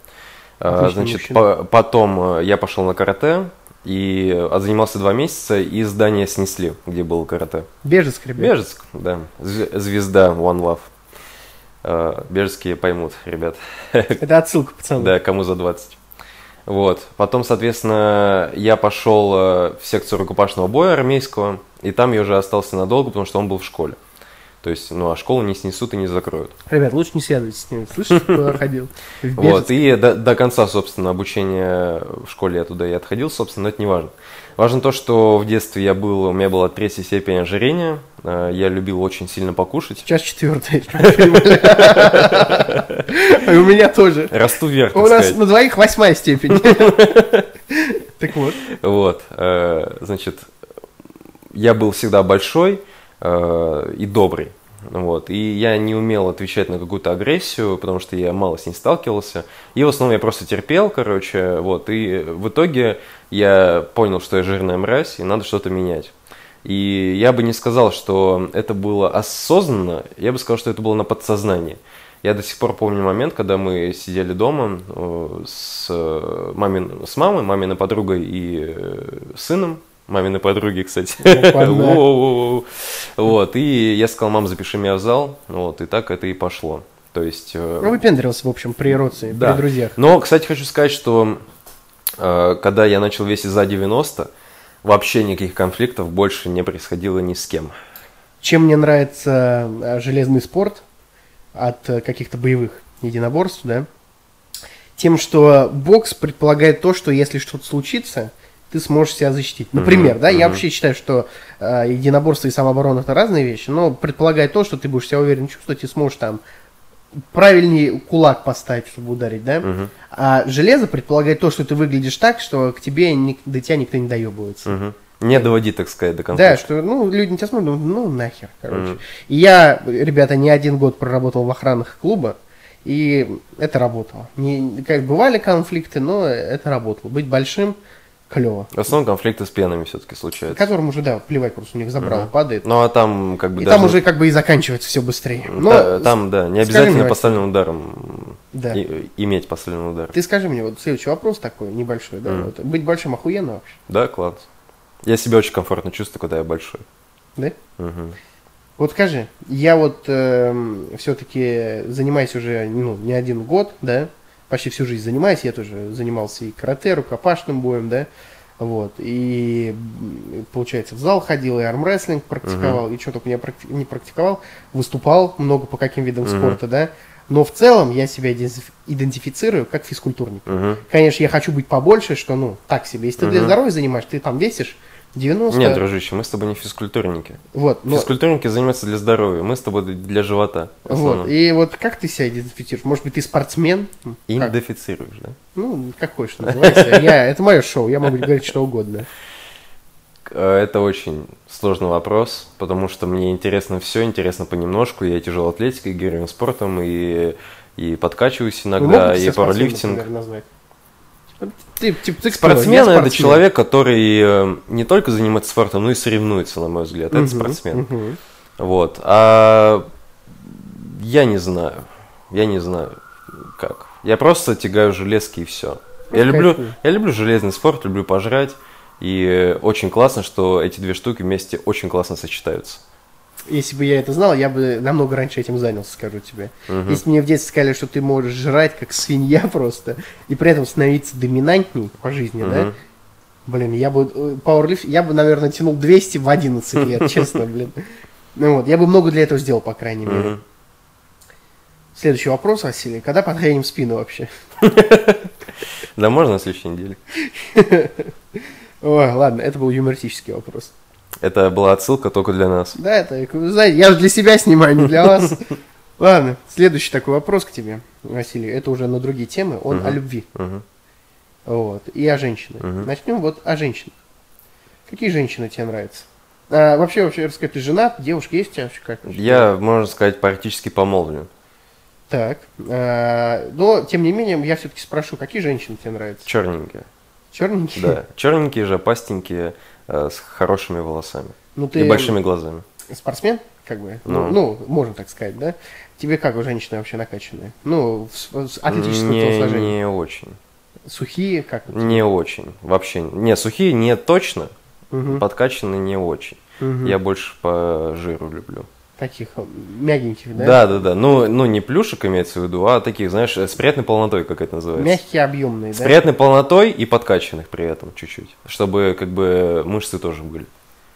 Отличный Значит, по- потом э, я пошел на карате и э, занимался два месяца, и здание снесли, где был карате. Бежецк, ребят. Бежецк, да. Зв- Звезда One Love. Э, Бежецкие поймут, ребят. Это отсылка, пацаны. Да, кому за 20. Вот. Потом, соответственно, я пошел э, в секцию рукопашного боя армейского, и там я уже остался надолго, потому что он был в школе. То есть, ну, а школу не снесут и не закроют. Ребят, лучше не связывайтесь с ним. Слышишь, куда ходил? Вот, и до, до конца, собственно, обучения в школе я туда и отходил, собственно, но это не важно. Важно то, что в детстве я был, у меня была третья степень ожирения, э, я любил очень сильно покушать. Сейчас четвертая. У меня тоже. Расту вверх, У нас на двоих восьмая степень. Так вот. Вот, э, значит, я был всегда большой э, и добрый. Вот, и я не умел отвечать на какую-то агрессию, потому что я мало с ней сталкивался. И в основном я просто терпел, короче, вот. И в итоге я понял, что я жирная мразь, и надо что-то менять. И я бы не сказал, что это было осознанно, я бы сказал, что это было на подсознании. Я до сих пор помню момент, когда мы сидели дома э, с, э, мамин, с мамой, маминой подругой и сыном, маминой подруги, кстати. Воу-воу-воу. Вот, и я сказал, мам, запиши меня в зал, вот, и так это и пошло. То есть... э, Ну, выпендривался, в общем, при родственниках, Да. при друзьях. Но, кстати, хочу сказать, что э, когда я начал весить за 90, вообще никаких конфликтов больше не происходило ни с кем. Чем мне нравится э, железный спорт от каких-то боевых единоборств, да? Тем, что бокс предполагает то, что если что-то случится, ты сможешь себя защитить. Например, Мгм, да, я мгм. вообще считаю, что э, единоборство и самооборона это разные вещи, но предполагает то, что ты будешь себя уверенно чувствовать и сможешь там правильнее кулак поставить, чтобы ударить, да? Мгм, А железо предполагает то, что ты выглядишь так, что к тебе ни- до тебя никто не доебывается. мгм. Не доводи, так сказать, до Да, конфликта. что, ну, люди на тебя смотрят, думают, ну, нахер, короче. Мгм. И я, ребята, не один год проработал в охранах клуба, и это работало. Не, как бывали конфликты, но это работало. Быть большим клево. В основном конфликты с пьяными все-таки случаются. Которым уже, да, плевать, просто у них забрало Мгм. падает. Ну, а там как бы и даже... там уже как бы и заканчивается все быстрее. Но, Та- там, да, не обязательно мне, поставленным ударом Да. и- иметь поставленный удар. Ты скажи мне, вот следующий вопрос такой, небольшой, да, Мгм. вот, быть большим охуенно вообще, Да, класс. Я себя очень комфортно чувствую, когда я большой. да? Мгм. Вот скажи, я вот все-таки занимаюсь уже ну, не один год, да, почти всю жизнь занимаюсь, я тоже занимался и карате, рукопашным боем, да, вот, и получается в зал ходил, и армрестлинг практиковал, и что только не, практи- не практиковал, выступал много по каким видам Мгм. спорта, да, но в целом я себя идентиф- идентифицирую как физкультурник. Мгм. Конечно, я хочу быть побольше, что, ну, так себе, если ты для здоровья занимаешь, ты там весишь 90, Нет, дружище, мы с тобой не физкультурники. вот, но- Физкультурники занимаются для здоровья, мы с тобой для живота. Вот. И вот как ты себя идентифицируешь? Может быть, ты спортсмен? Идентифицируешь, да? Ну, как хочешь называйся. Я, это мое шоу, я могу говорить что угодно. Э, Это очень сложный вопрос, потому что мне интересно все, интересно понемножку. Я тяжелой атлетикой, гиревым спортом, и, и подкачиваюсь иногда, и пауэрлифтинг. например, назвать? Ты, типа, ты кто? Спортсмен Я это человек, который э, не только занимается спортом, но и соревнуется, на мой взгляд. Это Мгм, спортсмен. мгм. Вот. А я не знаю. Я не знаю, как. Я просто тягаю железки и все. Ну, Я люблю, я люблю железный спорт, люблю пожрать. И очень классно, что эти две штуки вместе очень классно сочетаются. Если бы я это знал, я бы намного раньше этим занялся, скажу тебе. Мгм. Если мне в детстве сказали, что ты можешь жрать как свинья просто, и при этом становиться доминантней по жизни, да? Мгм. Блин, я бы э, пауэрлифт, я бы, наверное, тянул 200 в 11 лет, честно, блин. Ну вот, я бы много для этого сделал, по крайней мере. Следующий вопрос, Василий. Когда потреним спину вообще? Да, можно на следующей неделе. Ой, ладно, это был юмористический вопрос. Это была отсылка только для нас. Да, это, вы знаете, я же для себя снимаю, не для вас. Ладно, следующий такой вопрос к тебе, Василий. Это уже на другие темы. Он о любви. Вот. И о женщинах. Начнем вот о женщинах. Какие женщины тебе нравятся? А, вообще, вообще, расскажи, ты женат, девушка есть у тебя? вообще Как? Я, можно сказать, практически помолвлен. Так. а, но, тем не менее, я все-таки спрошу, какие женщины тебе нравятся? Черненькие. Черненькие? Да. Черненькие, жопастенькие, э, с хорошими волосами. Ну, И ты большими глазами. спортсмен, как бы? Ну, Ну. ну, можно так сказать, да? Тебе как у женщины вообще накачанные? Ну, с, атлетического не, телосложения. не очень. Сухие, как? Не очень. Вообще. Не, сухие не точно. Мгм. Подкачанные не очень. Мгм. Я больше по жиру люблю. Таких э, мягеньких, да? Да, да, да. Ну, ну, не плюшек имеется в виду, а таких, знаешь, с приятной полнотой, как это называется. Мягкие, объемные, С да? приятной полнотой и подкачанных при этом чуть-чуть. Чтобы как бы мышцы тоже были.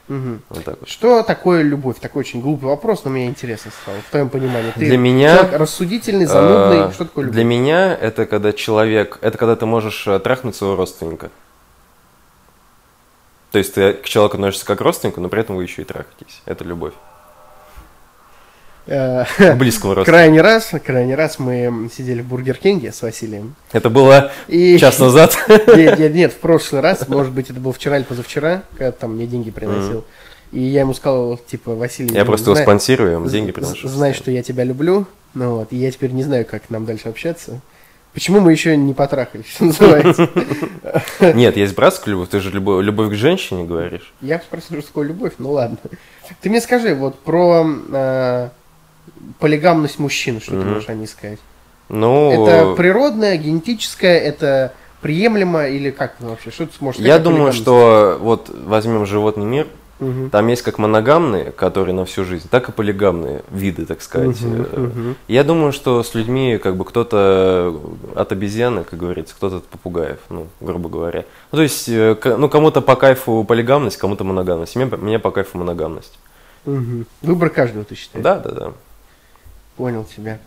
Мгм. Вот так вот. Что такое любовь? Такой очень глупый вопрос, но мне интересно стало. В твоем понимании. Ты Для меня, рассудительный, занудный. Э, Что такое любовь? Для меня это когда человек, это когда ты можешь э, трахнуть своего родственника. То есть ты к человеку относишься как к родственнику, но при этом вы еще и трахаетесь. Это любовь. Э, близкому родственнику. Крайний раз, крайний раз мы сидели в Бургер Кинге с Василием. Это было И... час назад. Нет, нет, нет, в прошлый раз, может быть, это был вчера или позавчера, когда там мне деньги приносил. И я ему сказал, типа, Василий... Я просто его спонсирую, я ему деньги приношу. Знай, что я тебя люблю. Ну вот, и я теперь не знаю, как нам дальше общаться. Почему мы еще не потрахались, что называется? Нет, есть братская любовь, ты же любовь, любовь к женщине говоришь. Я спросил, такое любовь, ну ладно. Ты мне скажи, вот про э, полигамность мужчин, что ты Мгм. можешь о ней сказать? Ну, Это природное, генетическое, это приемлемо или как вообще? Что ты сможешь сказать? я думаю, что вот возьмем животный мир, Мгм. Там есть как моногамные, которые на всю жизнь, так и полигамные виды, так сказать. Э, мгм. Я думаю, что с людьми как бы кто-то от обезьяны, как говорится, кто-то от попугаев, ну, грубо говоря. Ну, то есть, э, ну, кому-то по кайфу полигамность, кому-то моногамность. Мне, мне по кайфу моногамность. Мгм. Выбор каждого, ты считаешь? Да, да, да. Понял тебя.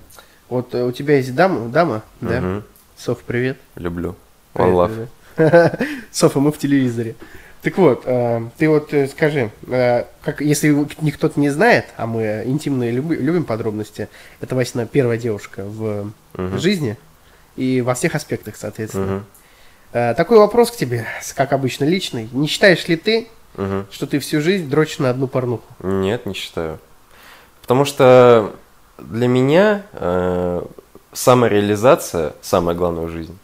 Вот э, у тебя есть дама, дама, да? Мгм. Соф, привет. Люблю. One love. Софа, мы в телевизоре. Так вот, э, ты вот э, скажи, как, если никто не знает, а мы интимные люби- любим подробности, это Васина первая девушка в Мгм. жизни и во всех аспектах, соответственно. Э, Такой вопрос к тебе, как обычно, личный. Не считаешь ли ты, Мгм. что ты всю жизнь дрочишь на одну порнуху? Нет, не считаю. Потому что для меня э, самореализация самая главная в жизни.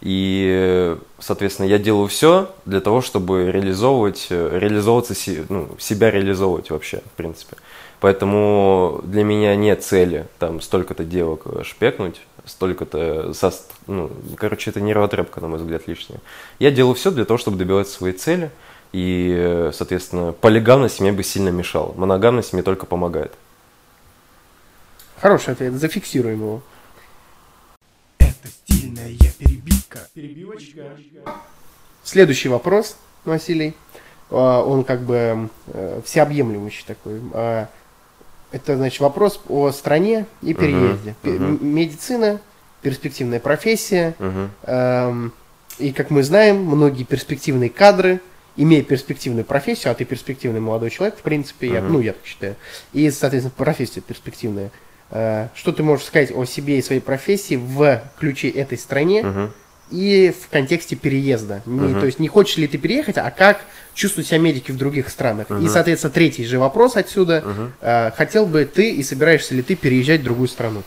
И, соответственно, я делаю все для того, чтобы реализовывать, э, реализовываться, ну, себя реализовывать вообще, в принципе. Поэтому для меня нет цели там столько-то девок шпекнуть, столько-то, со, ну, короче, это нервотрепка, на мой взгляд, лишняя. Я делаю все для того, чтобы добиваться своей цели, и, соответственно, полигамность мне бы сильно мешала. Моногамность мне только помогает. Хороший ответ, зафиксируем его. Это стильная перебивка. Перебивочка. Следующий вопрос, Василий. А, Он как бы э, всеобъемлющий такой. А, Это, значит, вопрос о стране и переезде. Пе- мгм. м- Медицина, перспективная профессия. Эм, И, как мы знаем, многие перспективные кадры, имея перспективную профессию, а ты перспективный молодой человек, в принципе, я, Мгм. ну, я так считаю, и, соответственно, профессия перспективная. Э, Что ты можешь сказать о себе и своей профессии в ключе этой стране Мгм. и в контексте переезда? Не- Мгм. То есть не хочешь ли ты переехать, а как себя медики в других странах? И, Мгм. соответственно, третий же вопрос отсюда. Мгм. Э, Хотел бы ты и собираешься ли ты переезжать в другую страну?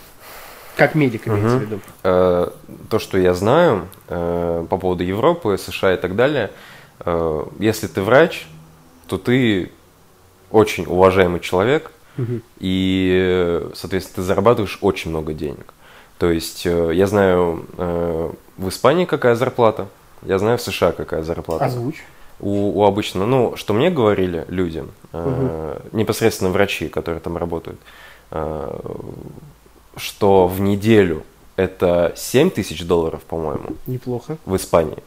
Как медик имеется в Мгм. виду. Э, То, что я знаю э, по поводу Европы, США и так далее, э, если ты врач, то ты очень уважаемый человек, И, соответственно, ты зарабатываешь очень много денег. То есть э, я знаю э, в Испании какая зарплата, я знаю в США какая зарплата. Озвучь. У, у обычно, ну, что мне говорили люди, э, непосредственно врачи, которые там работают, э, что в неделю это 7 тысяч долларов, по-моему, Неплохо. в Испании.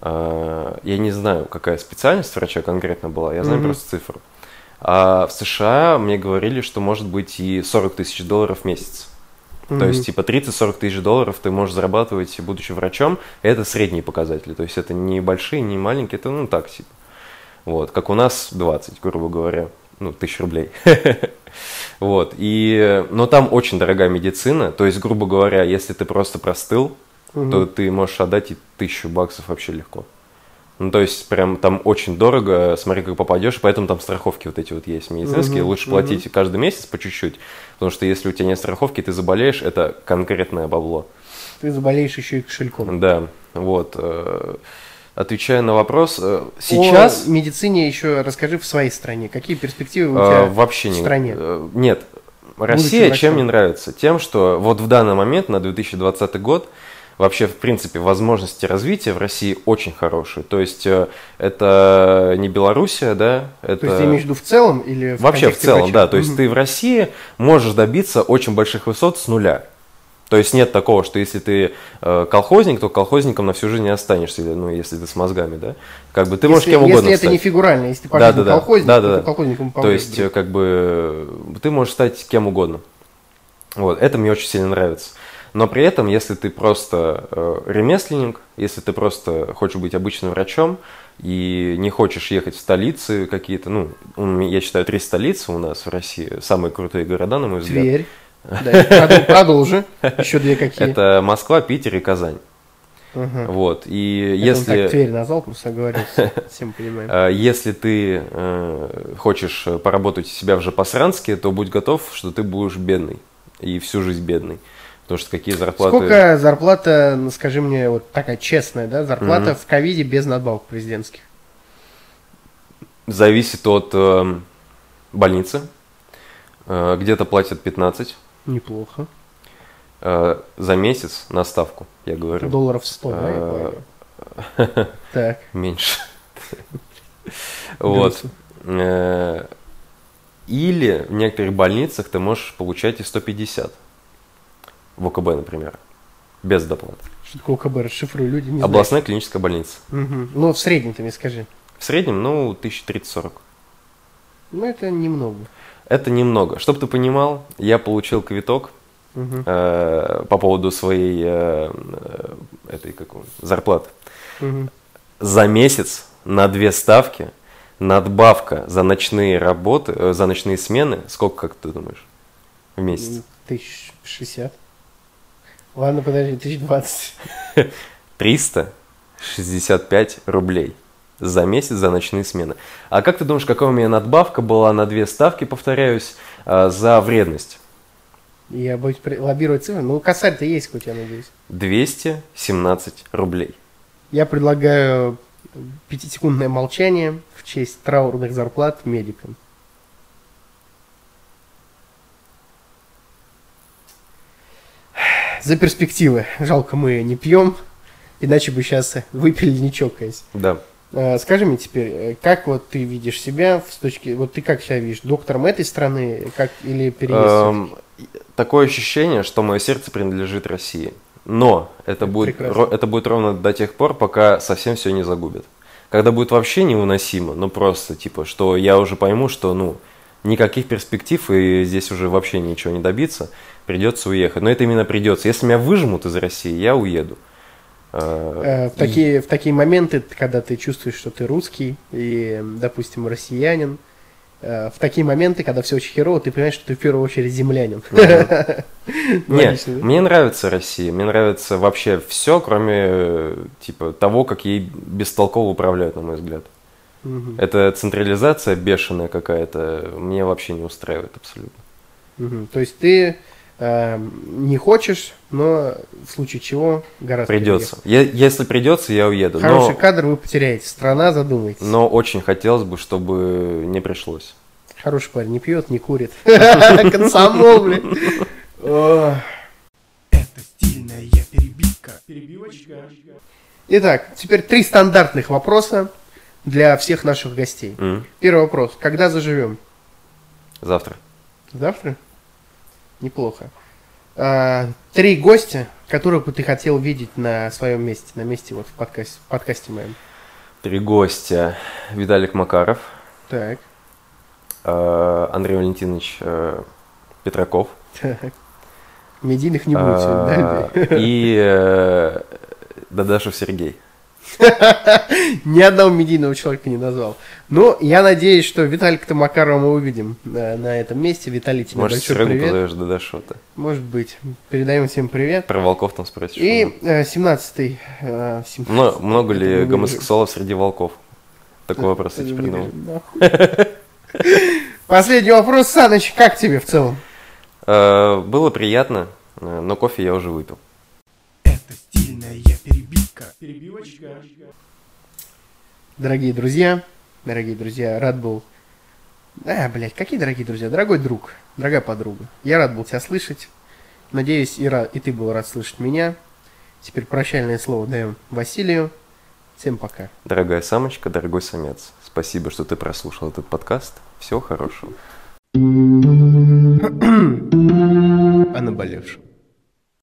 Э, я не знаю, какая специальность врача конкретно была, я знаю Мгм. просто цифру. А в США мне говорили, что может быть и 40 тысяч долларов в месяц. То Мгм. есть, типа, 30-40 тысяч долларов ты можешь зарабатывать, будучи врачом. Это средние показатели. То есть, это не большие, не маленькие, это, ну, так, типа. Вот, как у нас 20, грубо говоря. Ну, тысяч рублей. Вот, и... Но там очень дорогая медицина. То есть, грубо говоря, если ты просто простыл, то ты можешь отдать и тысячу баксов вообще легко. Ну, то есть, прям там очень дорого, смотри, как попадешь, поэтому там страховки вот эти вот есть медицинские. Мгм, Лучше мгм. платить каждый месяц по чуть-чуть, потому что если у тебя нет страховки, ты заболеешь, это конкретное бабло. Ты заболеешь еще и кошельком. Да, вот. э, Отвечая на вопрос, э, сейчас... О медицине еще расскажи в своей стране. Какие перспективы у э, тебя вообще в не... стране? Нет. Россия чем мне нравится? Тем, что вот в данный момент, на 2020 год, вообще, в принципе, возможности развития в России очень хорошие. То есть, э, это не Белоруссия, да, это... То есть ты имеешь в виду в целом или в Вообще в целом, врача? да. То есть Мгм. ты в России можешь добиться очень больших высот с нуля. То есть нет такого, что если ты э, колхозник, то колхозником на всю жизнь не останешься, ну, если ты с мозгами, да. Как бы ты можешь если, кем угодно Если это стать. не фигурально, если ты Да, да, да. колхозник, Да, то да, да. колхозником То есть, э, как бы, ты можешь стать кем угодно. Вот, это мне очень сильно нравится. Но при этом, если ты просто э, ремесленник, если ты просто хочешь быть обычным врачом и не хочешь ехать в столицы какие-то, ну, я считаю, три столицы у нас в России, самые крутые города, на мой взгляд. Тверь. Да, продол- продолжи. Еще две какие. Это Москва, Питер и Казань. Ага. Вот, и Это он если... так Тверь назвал, просто оговорился. Всем понимаем. Э, Если ты э, хочешь поработать у себя в Посранске, то будь готов, что ты будешь бедный. И всю жизнь бедный. Потому что какие зарплаты... Сколько зарплата, ну, скажи мне, вот такая честная, да, зарплата в ковиде без надбавок президентских? Зависит от э, больницы. Э, где-то платят 15 Неплохо. э, за месяц на ставку, я говорю. Долларов 100, да, я Э. Так. Меньше. Вот. Э, Или в некоторых больницах ты можешь получать и 150. В ОКБ, например. Без доплат. Что такое ОКБ? Расшифруй, люди не Областная клиническая больница. знают. Мгм. Ну, в среднем ты мне скажи. В среднем, ну, 1030-40. Ну, это немного. Это немного. Чтобы ты понимал, я получил квиток Мгм. э, по поводу своей э, э, этой как зарплаты. Мгм. За месяц на две ставки надбавка за ночные работы, э, за ночные смены, сколько, как ты думаешь, в месяц? Тысяч шестьдесят. Ладно, подожди, тысяч двадцать. 365 рублей за месяц за ночные смены. А как ты думаешь, какая у меня надбавка была на две ставки, повторяюсь, э, за вредность? Я при- лоббировать цифры. Ну, косарь-то есть хоть, я надеюсь. 217 рублей. Я предлагаю пятисекундное молчание в честь траурных зарплат медикам. За перспективы. Жалко, мы не пьем, иначе бы сейчас выпили, не чокаясь. Да. Э, Скажи мне теперь, э, как вот ты видишь себя с точки, вот ты как себя видишь, доктором этой страны, как или переезд? Эм, такое ощущение, что мое сердце принадлежит России. Но это будет, Прекрасно. ро- это будет ровно до тех пор, пока совсем все не загубят. Когда будет вообще невыносимо, ну просто типа, что я уже пойму, что ну никаких перспектив и здесь уже вообще ничего не добиться, придется уехать. Но это именно придется. Если меня выжмут из России, я уеду. Э, Э, в, и- такие, в такие моменты, когда ты чувствуешь, что ты русский и, допустим, россиянин, э, в такие моменты, когда все очень херово, ты понимаешь, что ты в первую очередь землянин. Нет, мне нравится Россия, мне нравится вообще все, кроме типа того, как ей бестолково управляют, на мой взгляд. Эта централизация бешеная какая-то мне вообще не устраивает абсолютно. То есть ты не хочешь, но в случае чего гораздо Придется. Я- если придется, я уеду. Хороший Но, кадр вы потеряете. Страна, задумайтесь. но очень хотелось бы, чтобы не пришлось. Хороший парень, не пьет, не курит. Комсомол, блин. Это стильная перебивка. Перебивочка. Итак, теперь три стандартных вопроса для всех наших гостей. Первый вопрос. Когда заживем? Завтра. Завтра? Неплохо. А, три гостя, которых бы ты хотел видеть на своем месте, на месте вот в подкасте, в подкасте моем. Три гостя. Виталик Макаров, Так, э, Андрей Валентинович э, Петраков. так. Медийных не будет сегодня, да? А, И э, Дадашев Сергей. Ни одного медийного человека не назвал. Но я надеюсь, что Виталика Макарова мы увидим э, на этом месте. Виталий, тебе Может, большой привет. позовешь Дадашева-то? Может быть. Передаем всем привет. Про волков там спросишь. И э, 17-й. э, 17-й. Мно- много Это ли гомосексуалов среди волков? Такой вопрос я тебе придумал. нахуй. Последний вопрос, Саныч, как тебе в целом? Э, Было приятно, но кофе я уже выпил. Это стильная перебивка. Перебивочка. Дорогие друзья, дорогие друзья, рад был... А, блядь, какие дорогие друзья? Дорогой друг, дорогая подруга. Я рад был тебя слышать. Надеюсь, и, рад, и ты был рад слышать меня. Теперь прощальное слово даем Василию. Всем пока. Дорогая самочка, дорогой самец, спасибо, что ты прослушал этот подкаст. Всего хорошего. О наболевшем.